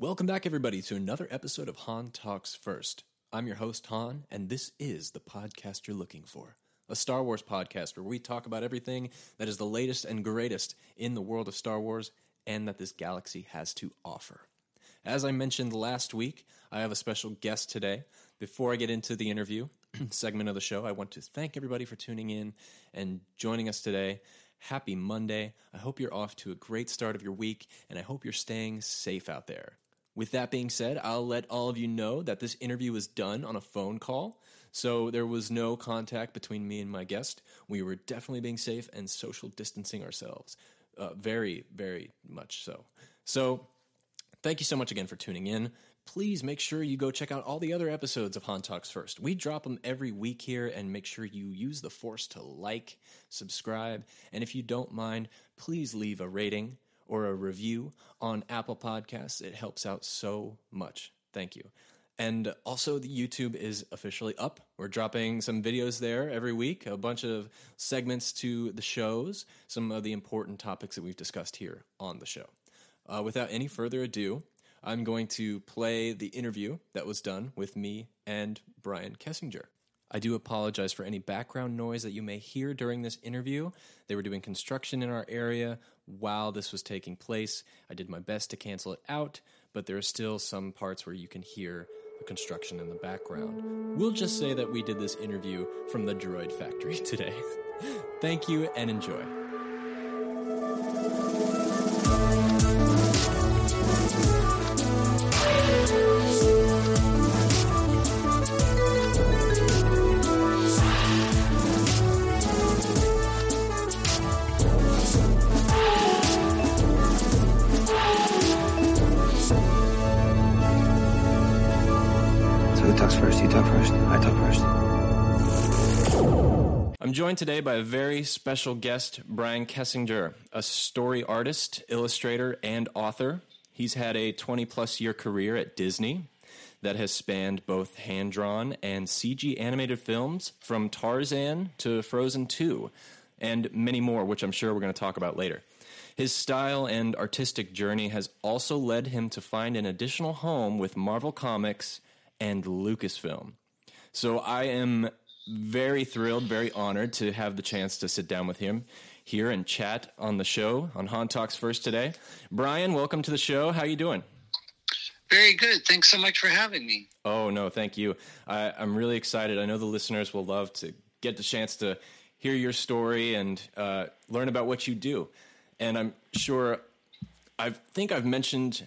Welcome back, everybody, to another episode of Han Talks First. I'm your host, Han, and this is the podcast you're looking for a Star Wars podcast where we talk about everything that is the latest and greatest in the world of Star Wars and that this galaxy has to offer. As I mentioned last week, I have a special guest today. Before I get into the interview segment of the show, I want to thank everybody for tuning in and joining us today. Happy Monday. I hope you're off to a great start of your week, and I hope you're staying safe out there. With that being said, I'll let all of you know that this interview was done on a phone call. So there was no contact between me and my guest. We were definitely being safe and social distancing ourselves. Uh, very, very much so. So thank you so much again for tuning in. Please make sure you go check out all the other episodes of Han Talks First. We drop them every week here, and make sure you use the force to like, subscribe, and if you don't mind, please leave a rating or a review on Apple Podcasts. It helps out so much. Thank you. And also, the YouTube is officially up. We're dropping some videos there every week, a bunch of segments to the shows, some of the important topics that we've discussed here on the show. Uh, without any further ado, I'm going to play the interview that was done with me and Brian Kesinger. I do apologize for any background noise that you may hear during this interview. They were doing construction in our area while this was taking place. I did my best to cancel it out, but there are still some parts where you can hear the construction in the background. We'll just say that we did this interview from the Droid Factory today. Thank you and enjoy. I talk first. I'm joined today by a very special guest, Brian Kesinger, a story artist, illustrator, and author. He's had a 20 plus year career at Disney that has spanned both hand drawn and CG animated films from Tarzan to Frozen 2, and many more, which I'm sure we're going to talk about later. His style and artistic journey has also led him to find an additional home with Marvel Comics and Lucasfilm. So I am very thrilled, very honored to have the chance to sit down with him here and chat on the show on Han Talks First today. Brian, welcome to the show. How you doing? Very good. Thanks so much for having me. Oh no, thank you. I, I'm really excited. I know the listeners will love to get the chance to hear your story and uh, learn about what you do. And I'm sure I think I've mentioned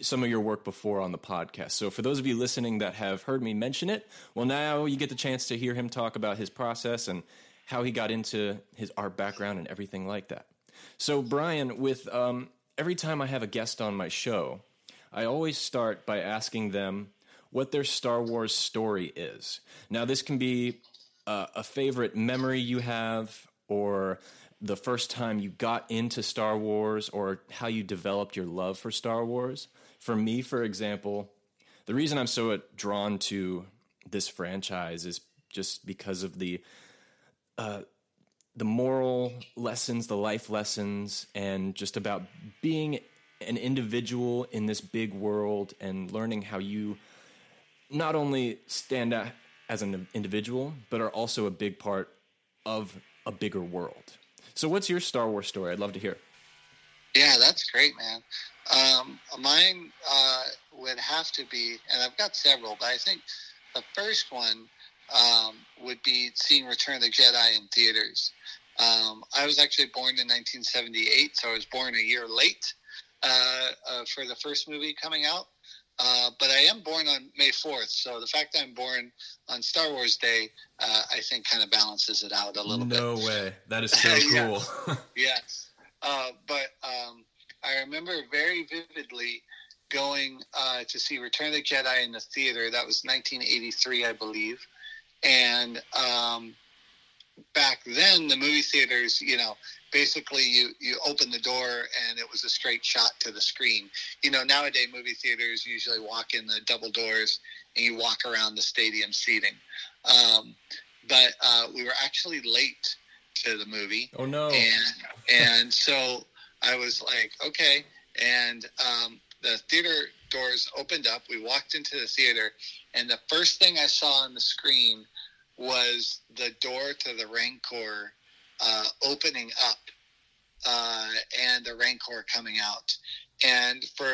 some of your work before on the podcast. So for those of you listening that have heard me mention it, well, now you get the chance to hear him talk about his process and how he got into his art background and everything like that. So Brian, with um, every time I have a guest on my show, I always start by asking them what their Star Wars story is. Now, this can be uh, a favorite memory you have, or the first time you got into Star Wars, or how you developed your love for Star Wars. For me, for example, the reason I'm so drawn to this franchise is just because of the uh, the moral lessons, the life lessons, and just about being an individual in this big world and learning how you not only stand out as an individual, but are also a big part of a bigger world. So, what's your Star Wars story? I'd love to hear. Yeah, that's great, man. Um, mine uh, would have to be, and I've got several, but I think the first one um, would be seeing Return of the Jedi in theaters. Um, I was actually born in 1978, so I was born a year late uh, uh, for the first movie coming out. Uh, but I am born on May 4th, so the fact that I'm born on Star Wars Day, uh, I think, kind of balances it out a little bit. No way. That is so cool. yes. Uh, but um, I remember very vividly going uh, to see Return of the Jedi in the theater. That was 1983, I believe. And um, back then, the movie theaters, you know, basically you, you open the door and it was a straight shot to the screen. You know, nowadays movie theaters usually walk in the double doors and you walk around the stadium seating. Um, but uh, we were actually late to the movie oh no. and and so I was like, okay. And um, the theater doors opened up. We walked into the theater, and the first thing I saw on the screen was the door to the Rancor uh, opening up uh, and the Rancor coming out. And for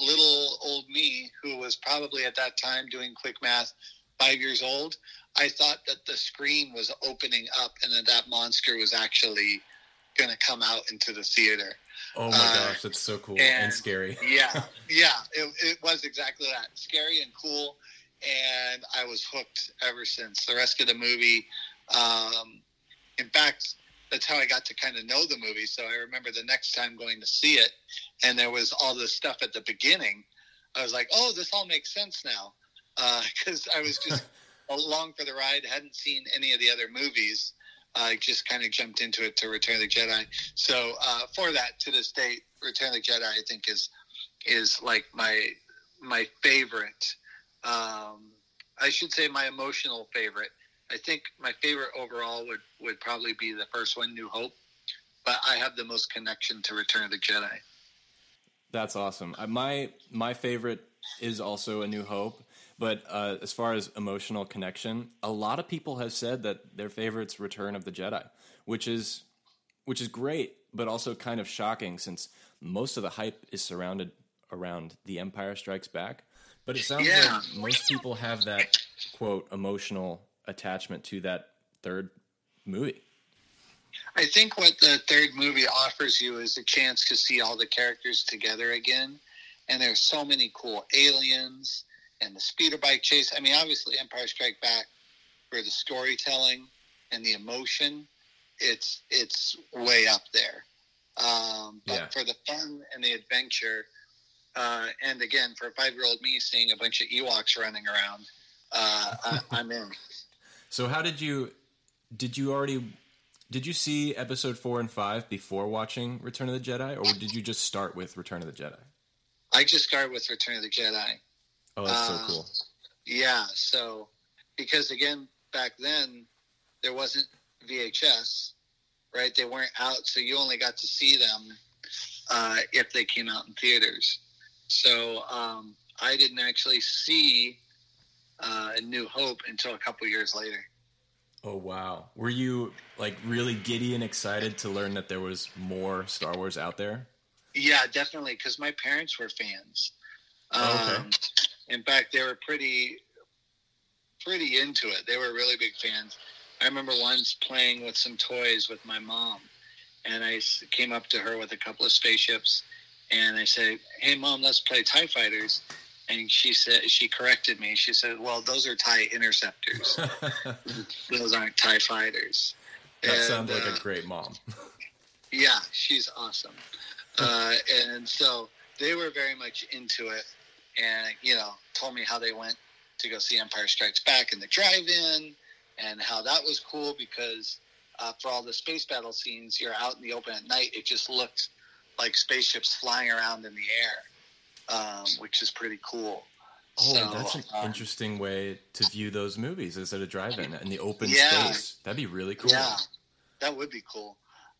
little old me, who was probably at that time doing quick math, five years old, I thought that the screen was opening up and that that monster was actually going to come out into the theater. Oh my uh, gosh, that's so cool and, and scary. yeah, yeah, it, it was exactly that. Scary and cool. And I was hooked ever since. The rest of the movie, um, in fact, that's how I got to kind of know the movie. So I remember the next time going to see it, and there was all this stuff at the beginning. I was like, "Oh, this all makes sense now," because uh, I was just along for the ride, hadn't seen any of the other movies. I just kind of jumped into it to Return of the Jedi. So uh, for that, to this date, Return of the Jedi, I think is is like my my favorite. Um, I should say my emotional favorite I think my favorite overall would would probably be the first one, New Hope. But I have the most connection to Return of the Jedi. That's awesome. My my favorite is also A New Hope. But uh, as far as emotional connection, a lot of people have said that their favorite's Return of the Jedi, which is which is great, but also kind of shocking since most of the hype is surrounded around The Empire Strikes Back. But it sounds yeah. like most people have that quote emotional attachment to that third movie. I think what the third movie offers you is a chance to see all the characters together again. And there's so many cool aliens and the speeder bike chase. I mean, obviously, Empire Strike Back for the storytelling and the emotion, it's it's way up there. Um, but yeah. for the fun and the adventure, uh, and again, for a five year old me seeing a bunch of Ewoks running around, uh, I, I'm in. So how did you did you already did you see episode 4 and 5 before watching Return of the Jedi or did you just start with Return of the Jedi? I just started with Return of the Jedi. Oh, that's so cool. Yeah, so because again back then there wasn't VHS, right? They weren't out, so you only got to see them uh, if they came out in theaters. So um, I didn't actually see uh, New Hope until a couple years later. Oh wow! Were you like really giddy and excited to learn that there was more Star Wars out there? Yeah, definitely. Because my parents were fans. Oh, okay. In fact, they were pretty, pretty into it. They were really big fans. I remember once playing with some toys with my mom, and I came up to her with a couple of spaceships, and I said, "Hey, mom, let's play Tie Fighters." and she said she corrected me. She said, "Well, those are Tie interceptors. those aren't Tie fighters." That and, sounds like uh, a great mom. yeah, she's awesome. Uh, and so they were very much into it, and you know, told me how they went to go see Empire Strikes Back in the drive-in, and how that was cool because uh, for all the space battle scenes, you're out in the open at night. It just looked like spaceships flying around in the air um, which is pretty cool. Oh, so, that's an um, interesting way to view those movies instead of drive-in in the open yeah, space. That'd be really cool. Yeah, that would be cool.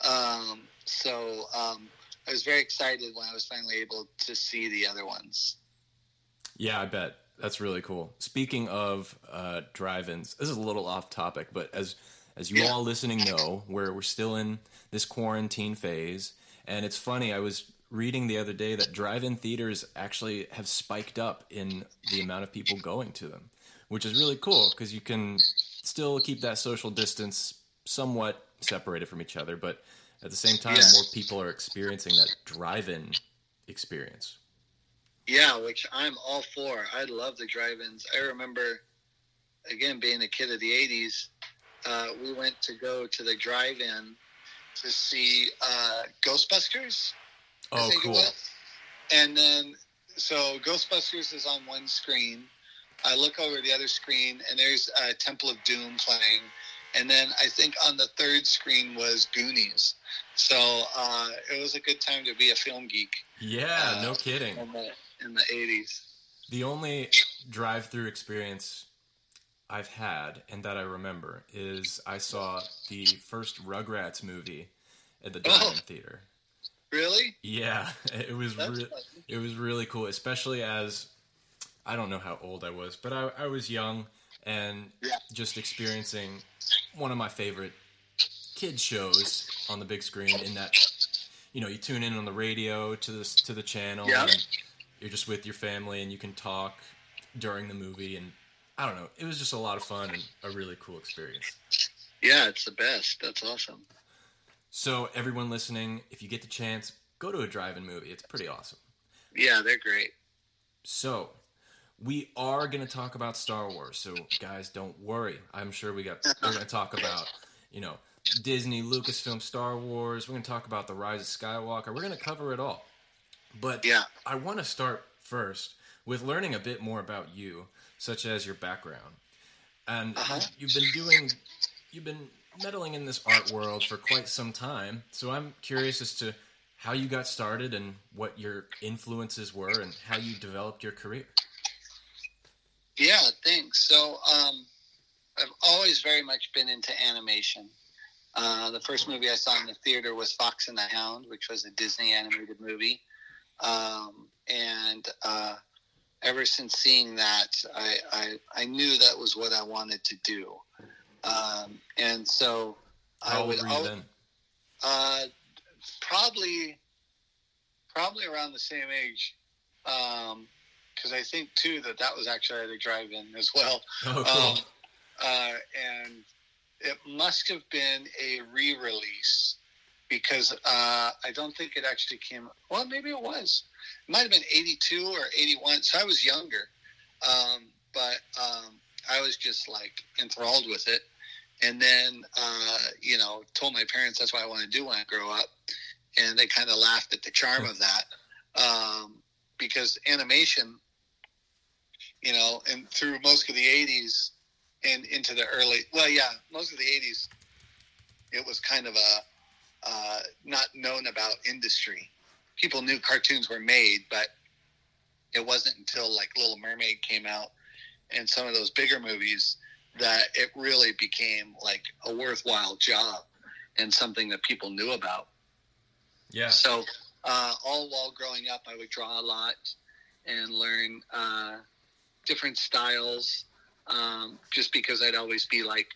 Um, so um, I was very excited when I was finally able to see the other ones. Yeah, I bet that's really cool. Speaking of uh, drive-ins, this is a little off topic, but as as you yeah. all listening know, we're we're still in this quarantine phase, and it's funny. I was reading the other day that drive-in theaters actually have spiked up in the amount of people going to them, which is really cool because you can still keep that social distance somewhat separated from each other, but at the same time, more people are experiencing that drive-in experience. Yeah, which I'm all for. I love the drive-ins. I remember, again, being a kid of the '80s, uh, we went to go to the drive-in to see uh, Ghostbusters Oh, cool. And then, so Ghostbusters is on one screen. I look over the other screen, and there's uh, Temple of Doom playing. And then I think on the third screen was Goonies. So uh, it was a good time to be a film geek. Yeah, uh, no kidding. In the, in the 80s. The only drive through experience I've had and that I remember is I saw the first Rugrats movie at the drive-in oh. theater. Really? Yeah, it was re- it was really cool, especially as I don't know how old I was, but I, I was young and Yeah. just experiencing one of my favorite kid shows on the big screen. In that, you know, you tune in on the radio to this to the channel, Yeah. and you're just with your family, and you can talk during the movie, and I don't know, it was just a lot of fun and a really cool experience. Yeah, it's the best. That's awesome. So everyone listening, if you get the chance, go to a drive-in movie. It's pretty awesome. Yeah, they're great. So, we are going to talk about Star Wars. So, guys, don't worry. I'm sure we got we're going to talk about, you know, Disney, Lucasfilm, Star Wars. We're going to talk about the Rise of Skywalker. We're going to cover it all. But Yeah. I want to start first with learning a bit more about you, such as your background. And Uh-huh. you've been doing you've been meddling in this art world for quite some time. So I'm curious as to how you got started and what your influences were and how you developed your career. Yeah, thanks. So, um, I've always very much been into animation. Uh, the first movie I saw in the theater was Fox and the Hound, which was a Disney animated movie. Um, and uh, ever since seeing that, I, I, I knew that was what I wanted to do. Um, and so How I old would you then? uh, probably, probably around the same age. Because I think too that that was actually at a drive-in as well. Oh, cool. Um, uh, and it must have been a re-release because uh, I don't think it actually came. Well, maybe it was. It might have been '82 or '81. So I was younger, um, but um, I was just like enthralled with it. And then, uh, you know, told my parents that's what I want to do when I grow up, and they kind of laughed at the charm of that um, because animation, you know, and through most of the '80s and into the early, well, yeah, most of the '80s, it was kind of a uh, not known about industry. People knew cartoons were made, but it wasn't until like Little Mermaid came out and some of those bigger movies that it really became like a worthwhile job and something that people knew about. yeah. So, uh, all while growing up, I would draw a lot and learn uh, different styles um, just because I'd always be like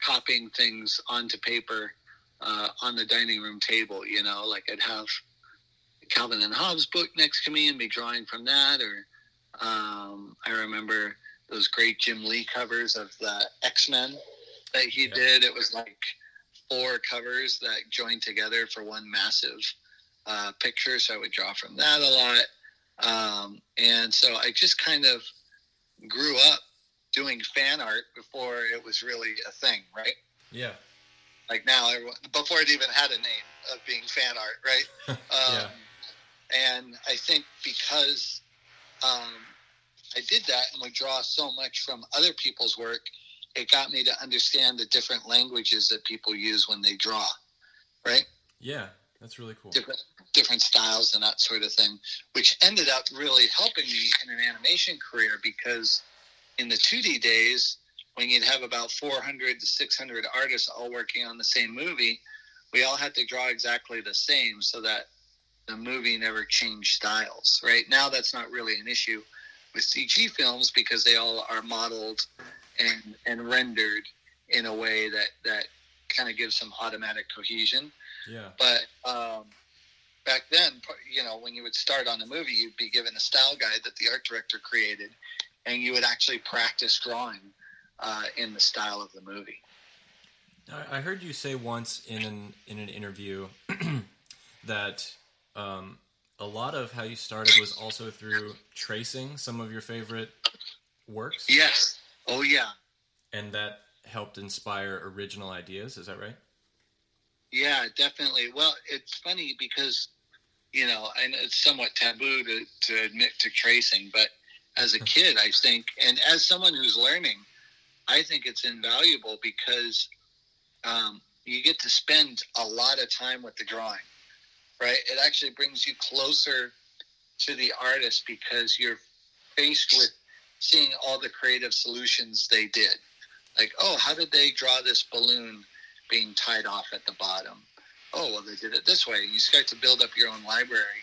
copying things onto paper uh, on the dining room table, you know, like I'd have Calvin and Hobbes book next to me and be drawing from that. Or um, I remember those great Jim Lee covers of the X Men that he Yeah. did. It was like four covers that joined together for one massive uh, picture. So I would draw from that a lot. Um, and so I just kind of grew up doing fan art before it was really a thing, right? Yeah. Like now, everyone, before it even had a name of being fan art, right? Um, Yeah. And I think because um, I did that and would draw so much from other people's work, it got me to understand the different languages that people use when they draw, right? Yeah. That's really cool. different different styles and that sort of thing, which ended up really helping me in an animation career because in the 2D days, when you'd have about 400 to 600 artists all working on the same movie, we all had to draw exactly the same so that the movie never changed styles. Right now, that's not really an issue with CG films because they all are modeled and and rendered in a way that that kind of gives some automatic cohesion. Yeah. But um, back then, you know, when you would start on a movie, you'd be given a style guide that the art director created, and you would actually practice drawing uh, in the style of the movie. I heard you say once in an in an interview that um, a lot of how you started was also through tracing some of your favorite works, Yes. Oh yeah. and that helped inspire original ideas. Is that right? Yeah, definitely. Well, it's funny because, you know, and it's somewhat taboo to, to admit to tracing, but as a kid, I think, and as someone who's learning, I think it's invaluable because um, you get to spend a lot of time with the drawing, right? It actually brings you closer to the artist because you're faced with seeing all the creative solutions they did. Like, oh, how did they draw this balloon being tied off at the bottom? oh, well, they did it this way. You start to build up your own library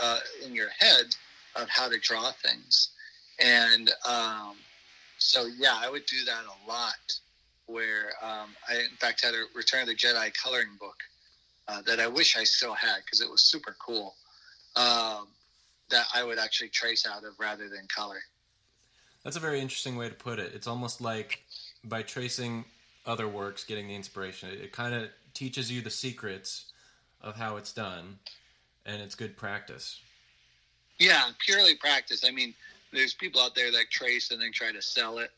uh, in your head of how to draw things. And um, so, yeah, I would do that a lot. Where um, I, in fact, had a Return of the Jedi coloring book uh, that I wish I still had because it was super cool. Um, that I would actually trace out of rather than color. That's a very interesting way to put it. It's almost like by tracing other works, getting the inspiration, it, it kind of teaches you the secrets of how it's done, and it's good practice. Yeah, purely practice. I mean, there's people out there that trace and then try to sell it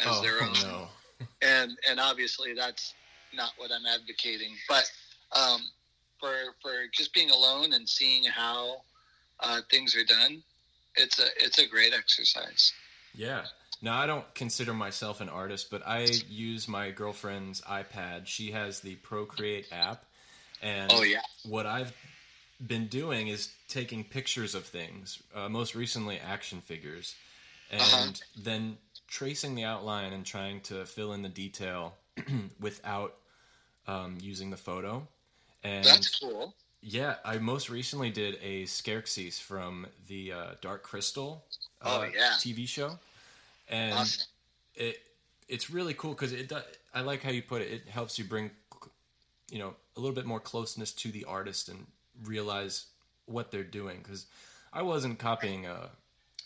as oh, their own, no. and and obviously that's not what I'm advocating. But um, for for just being alone and seeing how uh, things are done, it's a it's a great exercise. Yeah. Now I don't consider myself an artist, but I use my girlfriend's iPad. She has the Procreate app, and Oh yeah, what I've been doing is taking pictures of things, uh, most recently action figures, and Uh-huh. then tracing the outline and trying to fill in the detail without um, using the photo. And that's cool. yeah, I most recently did a Skeksis from the uh, Dark Crystal Oh, uh, yeah. TV show, and Awesome. it it's really cool because it does, I like how you put it. It helps you bring you know a little bit more closeness to the artist and realize what they're doing. Because I wasn't copying a,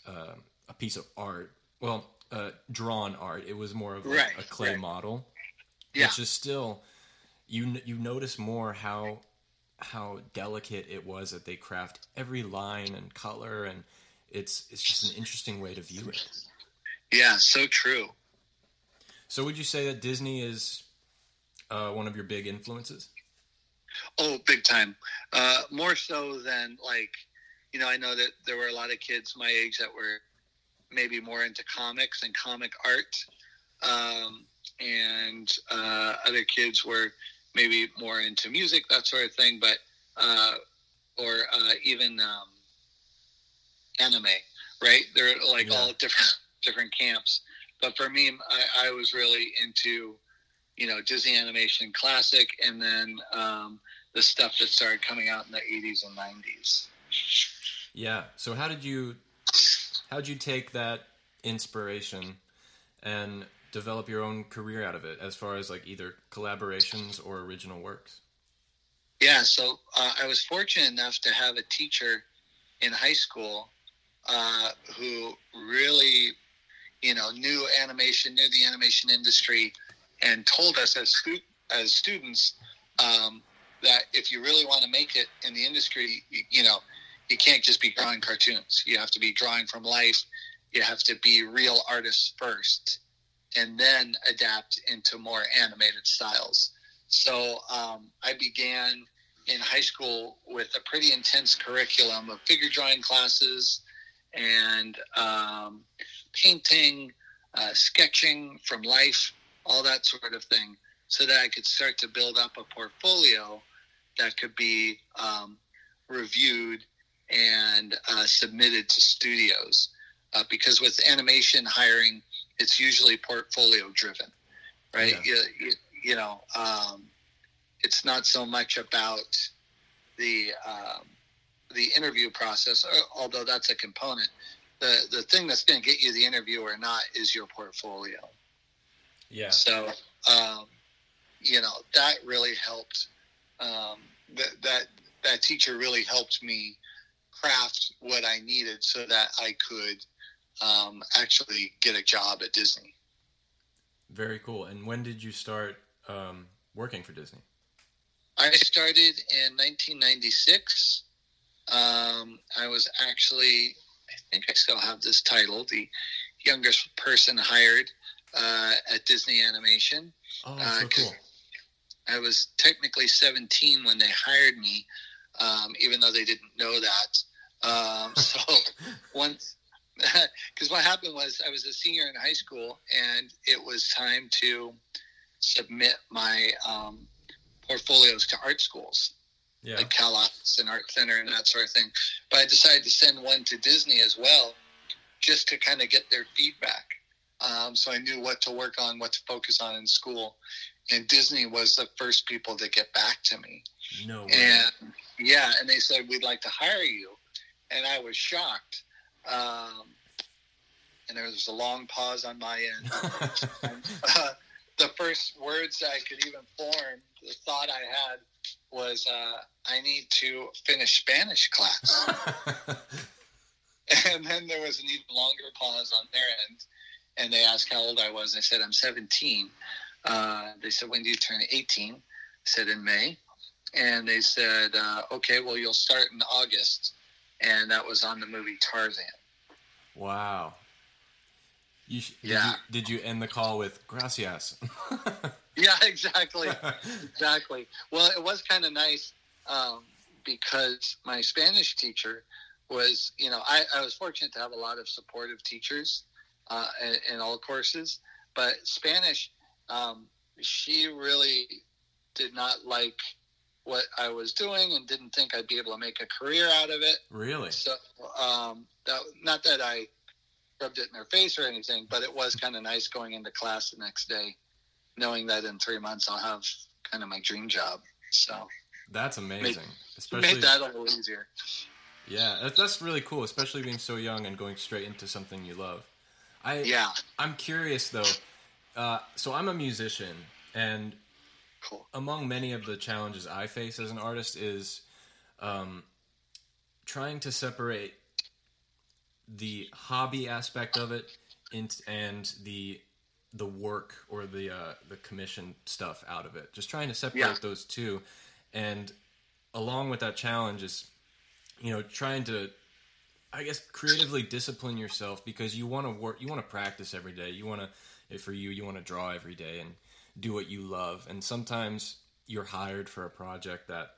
a a piece of art, well, uh, drawn art. It was more of like Right, a clay right. model, Yeah. which is still you you notice more how how delicate it was that they craft every line and color and it's it's just an interesting way to view it. Yeah, so true. So would you say that Disney is uh, one of your big influences? Oh, big time. Uh, more so than like, you know, I know that there were a lot of kids my age that were maybe more into comics and comic art, um, and uh, other kids were maybe more into music, that sort of thing. But uh, or uh, even um, anime, right? They're like Yeah. all different different camps. But for me, I, I was really into, you know, Disney animation classic, and then um, the stuff that started coming out in the 80s and 90s. Yeah. So how did you how did you take that inspiration and develop your own career out of it as far as like either collaborations or original works? Yeah, so uh, I was fortunate enough to have a teacher in high school uh, who really, you know, knew animation, knew the animation industry, and told us as stu- as students um, that if you really want to make it in the industry, you, you know, you can't just be drawing cartoons. You have to be drawing from life. You have to be real artists first, and then adapt into more animated styles. So um, I began in high school with a pretty intense curriculum of figure drawing classes and um, painting, uh, sketching from life, all that sort of thing, so that I could start to build up a portfolio that could be um, reviewed and uh, submitted to studios. Uh, because with animation hiring, it's usually portfolio driven, right? Yeah. You, you, you know, um, it's not so much about the um, the interview process, uh, although that's a component. The the thing that's going to get you the interview or not is your portfolio. Yeah. So, um, you know, that really helped. Um, that that that teacher really helped me craft what I needed so that I could um, actually get a job at Disney. Very cool. And when did you start um, working for Disney? I started in 1996. Um, I was actually, I think I still have this title, the youngest person hired uh, at Disney Animation. Oh, Uh, so cool. I was technically 17 when they hired me, um, even though they didn't know that. Um, so once, because what happened was I was a senior in high school and it was time to submit my um, portfolios to art schools Yeah. like Cal Arts and Art Center and that sort of thing. But I decided to send one to Disney as well, just to kind of get their feedback. Um, so I knew what to work on, what to focus on in school. And Disney was the first people to get back to me. No way. And yeah, and they said we'd like to hire you, and I was shocked. Um, and there was a long pause on my end. uh, the first words I could even form, the thought I had was, uh, "I need to finish Spanish class." and then there was an even longer pause on their end, and they asked how old I was. I said, "I'm 17." Uh, they said, "When do you turn 18?" I said, "In May." And they said, uh, "Okay, well, you'll start in August," and that was on the movie Tarzan. wow. You sh- did Yeah. You, did you end the call with gracias? Yeah, exactly. exactly. Well, it was kind of nice um, because my Spanish teacher was, you know, I, I was fortunate to have a lot of supportive teachers uh, in, in all courses, but Spanish, um, she really did not like what I was doing and didn't think I'd be able to make a career out of it. really? So, um, that, not that I rubbed it in her face or anything, but it was kind of nice going into class the next day, knowing that in three months I'll have kind of my dream job. So, That's amazing. it Especially made that a little easier. Yeah, that's, that's really cool, especially being so young and going straight into something you love. I Yeah, I'm curious though. Uh, so I'm a musician, and cool. among many of the challenges I face as an artist is um, trying to separate the hobby aspect of it in, and the the work or the uh, the commission stuff out of it. Just trying to separate Yeah. those two, and along with that challenge is you know trying to I guess creatively discipline yourself because you want to work, you want to practice every day. You want to, for you, you want to draw every day and do what you love. And sometimes you're hired for a project that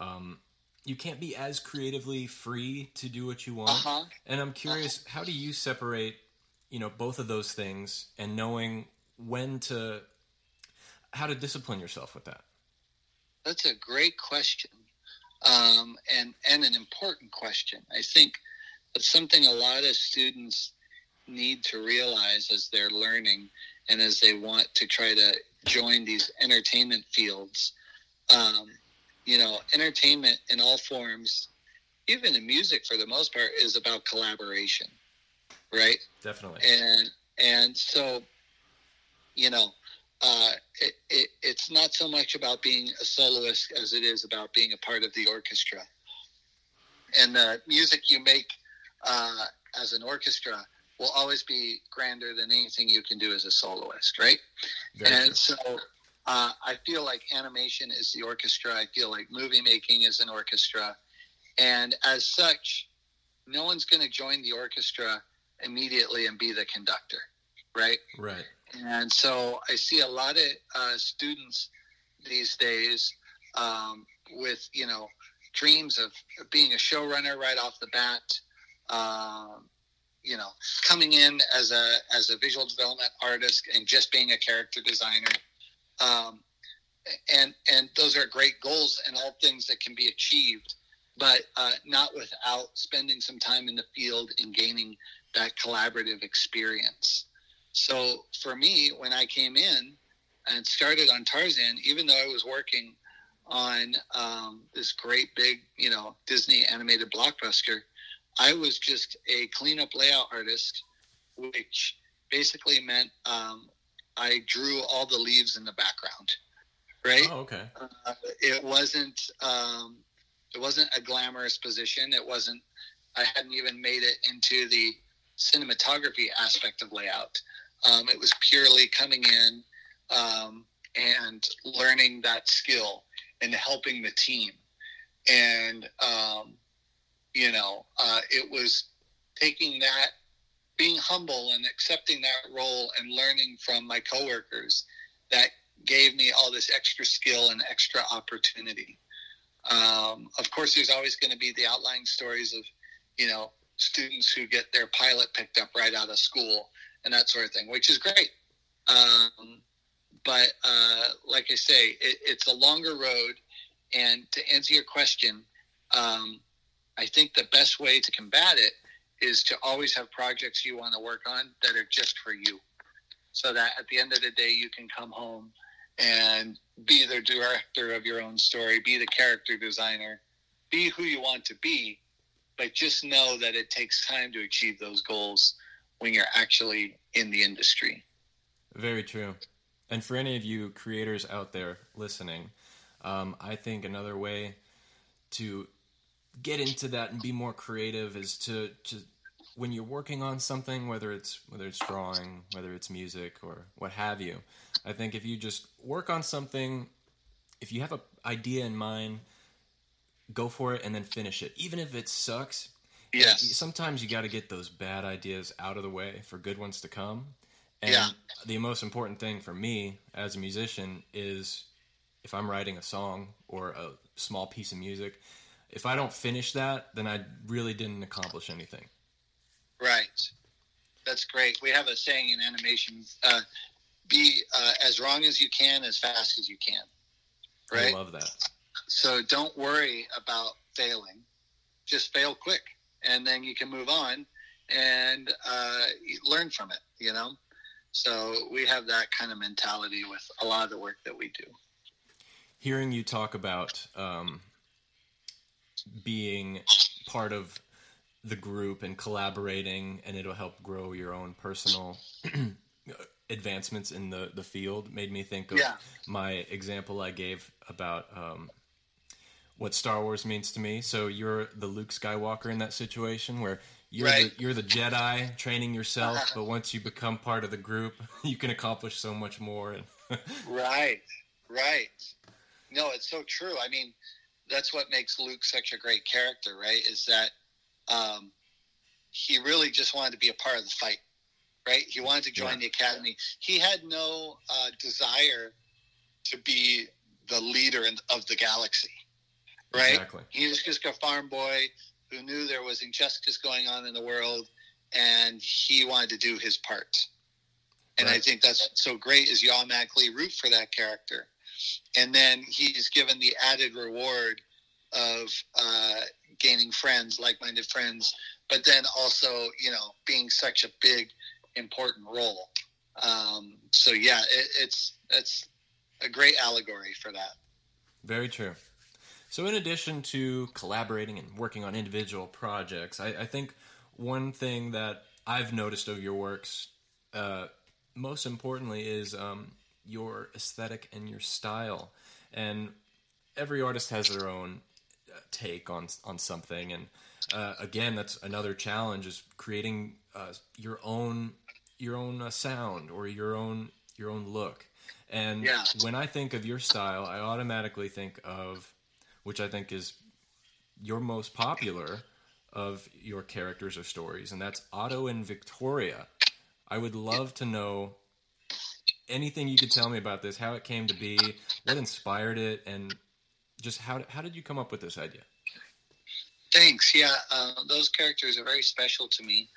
um, you can't be as creatively free to do what you want. Uh-huh. And I'm curious, how do you separate, you know, both of those things and knowing when to, how to discipline yourself with that? That's a great question, um, and and an important question. I think that's something a lot of students need to realize as they're learning and as they want to try to join these entertainment fields. Um, you know, entertainment in all forms, even in music for the most part, is about collaboration, right? Definitely. and and so you know uh, it, it, it's not so much about being a soloist as it is about being a part of the orchestra and the music you make uh, as an orchestra will always be grander than anything you can do as a soloist right and so uh, I feel like animation is the orchestra. I feel like movie making is an orchestra. And as such, no one's going to join the orchestra immediately and be the conductor, right? Right. And so I see a lot of uh, students these days um, with, you know, dreams of being a showrunner right off the bat. Um, you know, coming in as a as a visual development artist and just being a character designer, um, and and those are great goals and all things that can be achieved, but uh, not without spending some time in the field and gaining that collaborative experience. So for me, when I came in and started on Tarzan, even though I was working on um, this great big, you know, Disney animated blockbuster, I was just a cleanup layout artist, which basically meant um, I drew all the leaves in the background. Right? Oh, okay. Uh, it wasn't. Um, it wasn't a glamorous position. It wasn't. I hadn't even made it into the cinematography aspect of layout. Um, it was purely coming in um, and learning that skill and helping the team. And um, you know, uh, it was taking that, being humble and accepting that role and learning from my coworkers that gave me all this extra skill and extra opportunity. Um, of course, there's always going to be the outlying stories of, you know, students who get their pilot picked up right out of school and that sort of thing, which is great. Um, but uh, like I say, it, it's a longer road. And to answer your question, um, I think the best way to combat it is to always have projects you want to work on that are just for you. So that at the end of the day, you can come home and be the director of your own story, be the character designer, be who you want to be, but just know that it takes time to achieve those goals when you're actually in the industry. Very true. And for any of you creators out there listening, um, I think another way to get into that and be more creative is to, to when you're working on something, whether it's whether it's drawing, whether it's music or what have you. I think if you just work on something, if you have an idea in mind, go for it and then finish it, even if it sucks. Yes. Sometimes you got to get those bad ideas out of the way for good ones to come. And Yeah. the most important thing for me as a musician is if I'm writing a song or a small piece of music, if I don't finish that, then I really didn't accomplish anything. Right. That's great. We have a saying in animation: uh, "Be uh, as wrong as you can, as fast as you can." Right. I love that. So don't worry about failing. Just fail quick, and then you can move on and uh, learn from it. You know. So we have that kind of mentality with a lot of the work that we do. Hearing you talk about um, being part of the group and collaborating, and it'll help grow your own personal advancements in the, the field made me think of Yeah. my example I gave about um, what Star Wars means to me. So you're the Luke Skywalker in that situation where you're Right. the, you're the Jedi training yourself, but once you become part of the group, you can accomplish so much more. And Right, right. No, it's so true. I mean, that's what makes Luke such a great character, right? Is that um, he really just wanted to be a part of the fight, right? He wanted to join Yeah. the academy. He had no uh, desire to be the leader in, of the galaxy, right? Exactly. He was just a farm boy who knew there was injustice going on in the world, and he wanted to do his part. And I think that's so great is you automatically root for that character. And then he's given the added reward of uh, gaining friends, like-minded friends, but then also, you know, being such a big, important role. Um, so yeah, it, it's it's a great allegory for that. Very true. So, in addition to collaborating and working on individual projects, I, I think one thing that I've noticed of your works, uh, most importantly, is um, your aesthetic and your style. And every artist has their own uh, take on on something, and uh, again, that's another challenge: is creating uh, your own your own uh, sound or your own your own look. And Yeah. when I think of your style, I automatically think of, which I think is your most popular of your characters or stories, and that's Otto and Victoria. I would love to know anything you could tell me about this, how it came to be, what inspired it, and just how how did you come up with this idea? Thanks. Yeah, uh, those characters are very special to me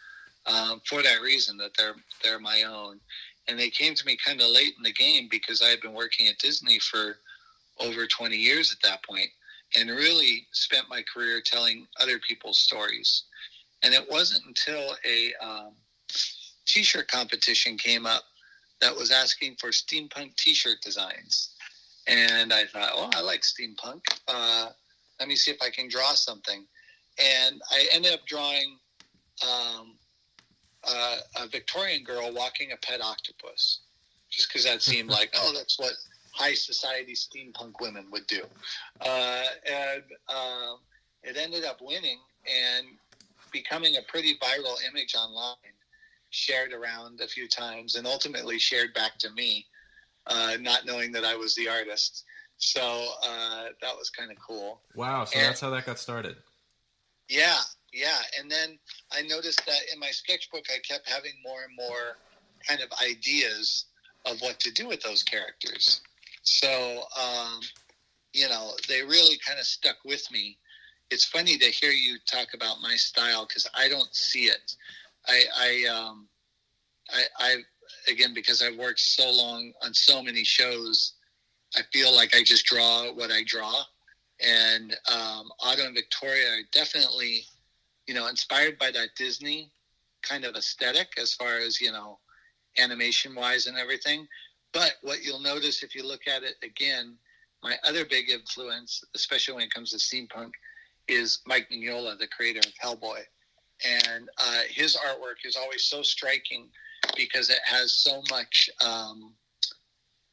um, for that reason that they're they're my own, and they came to me kind of late in the game because I had been working at Disney for over 20 years at that point, and really spent my career telling other people's stories. And it wasn't until a um, t-shirt competition came up that was asking for steampunk t-shirt designs, and I thought, oh, I like steampunk. Uh, let me see if I can draw something. And I ended up drawing um, uh, a Victorian girl walking a pet octopus, just because that seemed like, oh, that's what high society steampunk women would do. Uh, and um, it ended up winning and becoming a pretty viral image online, shared around a few times, and ultimately shared back to me, uh, not knowing that I was the artist. So uh, that was kind of cool. Wow, so And- that's how that got started. Yeah, yeah. And then I noticed that in my sketchbook, I kept having more and more kind of ideas of what to do with those characters. So, um, you know, they really kind of stuck with me. It's funny to hear you talk about my style because I don't see it. I, I, um, I, I, again, because I've worked so long on so many shows, I feel like I just draw what I draw and um, Otto and Victoria are definitely, you know, inspired by that Disney kind of aesthetic as far as you know, animation wise and everything. but what you'll notice if you look at it again, my other big influence, especially when it comes to steampunk, is Mike Mignola, the creator of Hellboy. And uh, his artwork is always so striking because it has so much, um,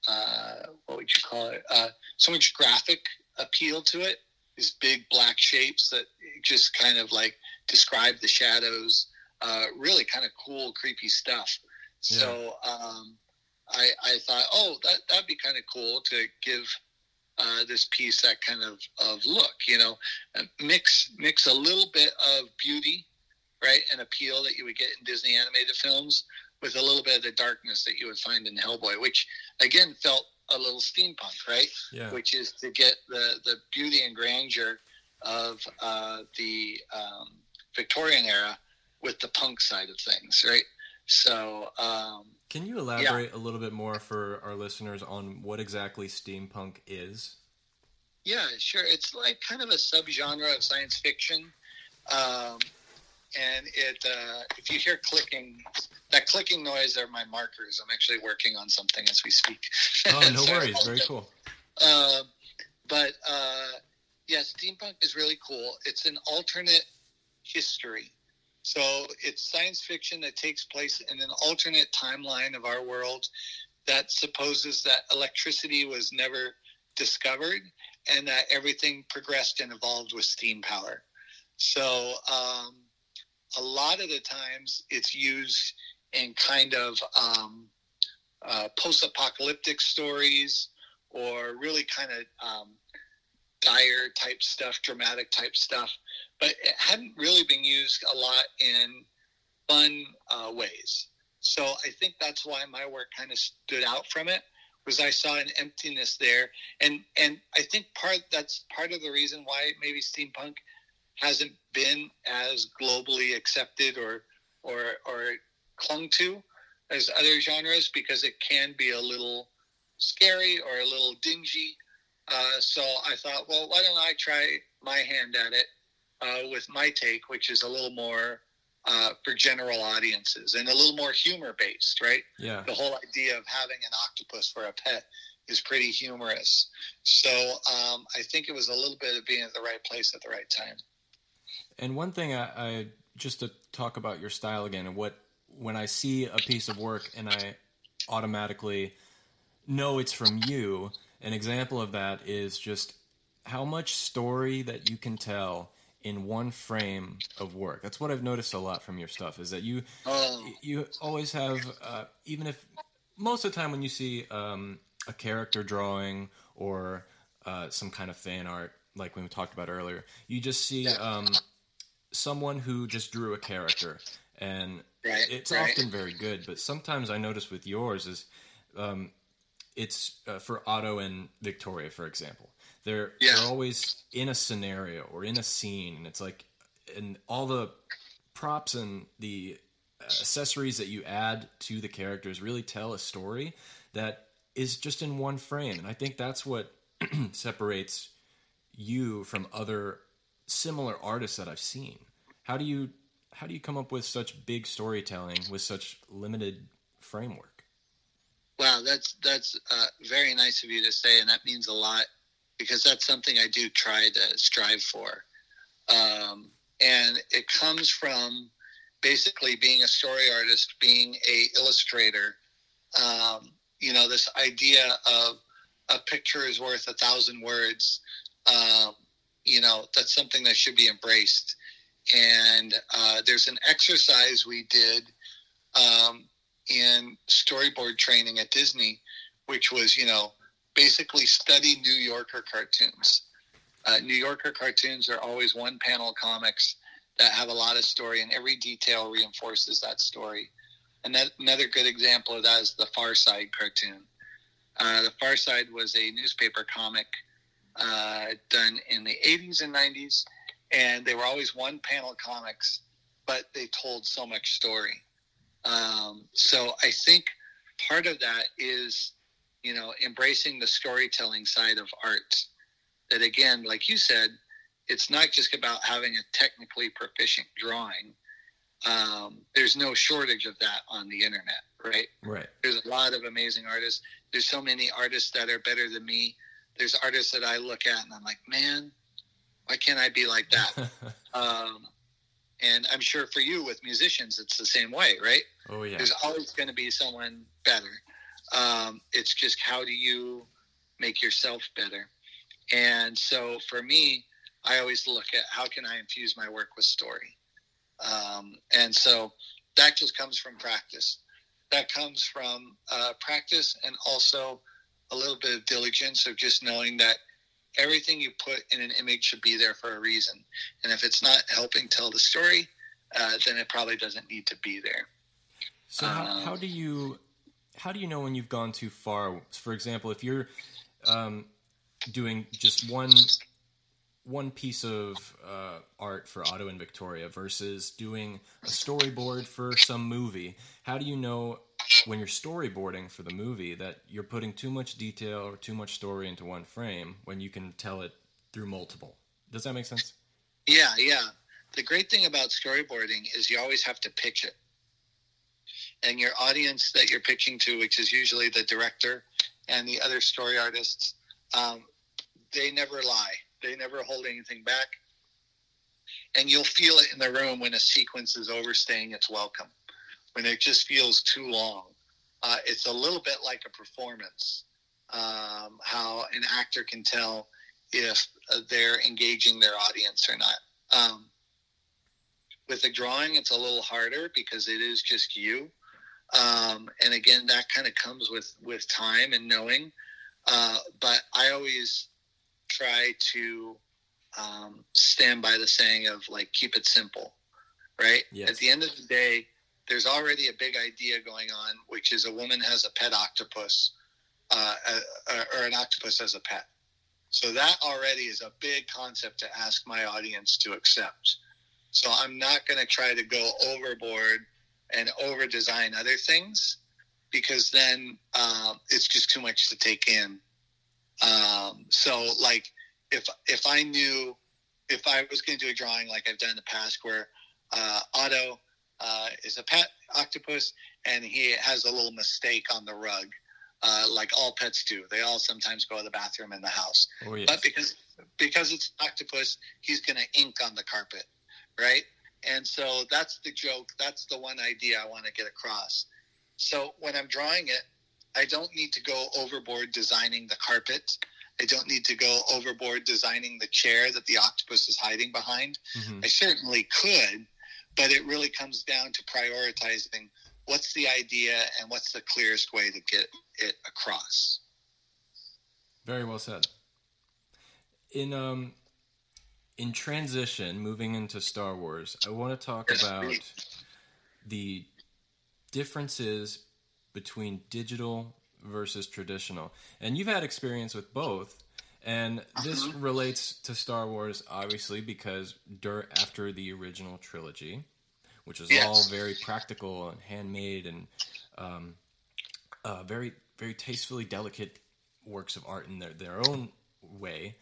uh, what would you call it? Uh, so much graphic appeal to it. These big black shapes that just kind of like describe the shadows. Uh, really kind of cool, creepy stuff. Yeah. So um, I, I thought, oh, that that'd be kind of cool to give uh, this piece that kind of, of look, you know, mix mix a little bit of beauty, right, An appeal that you would get in Disney animated films with a little bit of the darkness that you would find in Hellboy, which again felt a little steampunk, right? Yeah. Which is to get the the beauty and grandeur of uh, the um, Victorian era with the punk side of things, right? So, um, can you elaborate yeah. a little bit more for our listeners on what exactly steampunk is? Yeah, sure. It's like kind of a subgenre of science fiction. Um, and it, uh, if you hear clicking, that clicking noise are my markers. I'm actually working on something as we speak. Oh, no worries. Very cool. Uh, but uh, yeah, steampunk is really cool. It's an alternate history. So it's science fiction that takes place in an alternate timeline of our world that supposes that electricity was never discovered and that everything progressed and evolved with steam power. So um, a lot of the times it's used in kind of um, uh, post-apocalyptic stories or really kind of um, dire type stuff, dramatic type stuff but it hadn't really been used a lot in fun uh, ways. So I think that's why my work kind of stood out from it was I saw an emptiness there, and and I think part that's part of the reason why maybe steampunk hasn't been as globally accepted or or or clung to as other genres because it can be a little scary or a little dingy. Uh, so I thought, well, why don't I try my hand at it uh, with my take, which is a little more uh, for general audiences and a little more humor based, right? Yeah. The whole idea of having an octopus for a pet is pretty humorous. So um, I think it was a little bit of being at the right place at the right time. And one thing I, I just to talk about your style again and what when I see a piece of work and I automatically know it's from you, an example of that is just how much story that you can tell in one frame of work. That's what I've noticed a lot from your stuff is that you oh. you always have uh, even if most of the time when you see um, a character drawing or uh, some kind of fan art like we talked about earlier, you just see um, someone who just drew a character and right, it's right. often very good. But sometimes I notice with yours is um, it's uh, for Otto and Victoria, for example they're yeah. they're always in a scenario or in a scene, and it's like, and all the props and the accessories that you add to the characters really tell a story that is just in one frame, and I think that's what separates you from other similar artists that I've seen. How do you how do you come up with such big storytelling with such limited framework? Wow, that's that's uh, very nice of you to say, and that means a lot because that's something I do try to strive for. Um, and it comes from basically being a story artist, being a illustrator. Um, you know, this idea of a picture is worth a thousand words. Um, you know, that's something that should be embraced. And uh, there's an exercise we did um, in storyboard training at Disney, which was, you know, basically study New Yorker cartoons. Uh, New Yorker cartoons are always one panel comics that have a lot of story, and every detail reinforces that story. And that, another good example of that is the Far Side cartoon. Uh, the Far Side was a newspaper comic uh, done in the 80s and 90s, and they were always one panel comics, but they told so much story. Um, so I think part of that is you know, embracing the storytelling side of art. That again, like you said, it's not just about having a technically proficient drawing. um, there's no shortage of that on the internet, right? Right. There's a lot of amazing artists. There's so many artists that are better than me. There's artists that I look at and I'm like, man, why can't I be like that? um, and I'm sure for you with musicians, it's the same way, right? oh yeah. There's always going to be someone better. Um, it's just how do you make yourself better? And so for me, I always look at how can I infuse my work with story. Um, and so that just comes from practice. That comes from uh, practice and also a little bit of diligence of just knowing that everything you put in an image should be there for a reason. And if it's not helping tell the story, uh, then it probably doesn't need to be there. So how, Um, how do you how do you know when you've gone too far? For example, if you're um, doing just one one piece of uh, art for Otto and Victoria versus doing a storyboard for some movie, how do you know when you're storyboarding for the movie that you're putting too much detail or too much story into one frame when you can tell it through multiple? Does that make sense? Yeah, yeah. The great thing about storyboarding is you always have to pitch it. And your audience that you're pitching to, which is usually the director and the other story artists, um, they never lie. They never hold anything back. And you'll feel it in the room when a sequence is overstaying its welcome, when it just feels too long. Uh, it's a little bit like a performance, um, how an actor can tell if they're engaging their audience or not. Um, with a drawing, it's a little harder because it is just you. Um, and again, that kind of comes with with time and knowing. Uh, but I always try to um, stand by the saying of like keep it simple, right? Yes. At the end of the day, there's already a big idea going on, which is a woman has a pet octopus, uh, uh, or an octopus as a pet. So that already is a big concept to ask my audience to accept. So I'm not going to try to go overboard and over design other things because then um, it's just too much to take in. Um, so like if if I knew if I was going to do a drawing like I've done in the past where uh, Otto uh, is a pet octopus and he has a little mistake on the rug, uh, like all pets do. They all sometimes go to the bathroom in the house. Oh yes. But because because it's an octopus, he's going to ink on the carpet, right? And so that's the joke. That's the one idea I want to get across. So when I'm drawing it, I don't need to go overboard designing the carpet. I don't need to go overboard designing the chair that the octopus is hiding behind. Mhm. I certainly could, but it really comes down to prioritizing what's the idea and what's the clearest way to get it across. Very well said. In um in transition, moving into Star Wars, I want to talk about the differences between digital versus traditional. And you've had experience with both. And this Uh-huh. relates to Star Wars, obviously, because dur- after the original trilogy, which was all very practical and handmade and um, uh, very, very tastefully delicate works of art in their, their own way.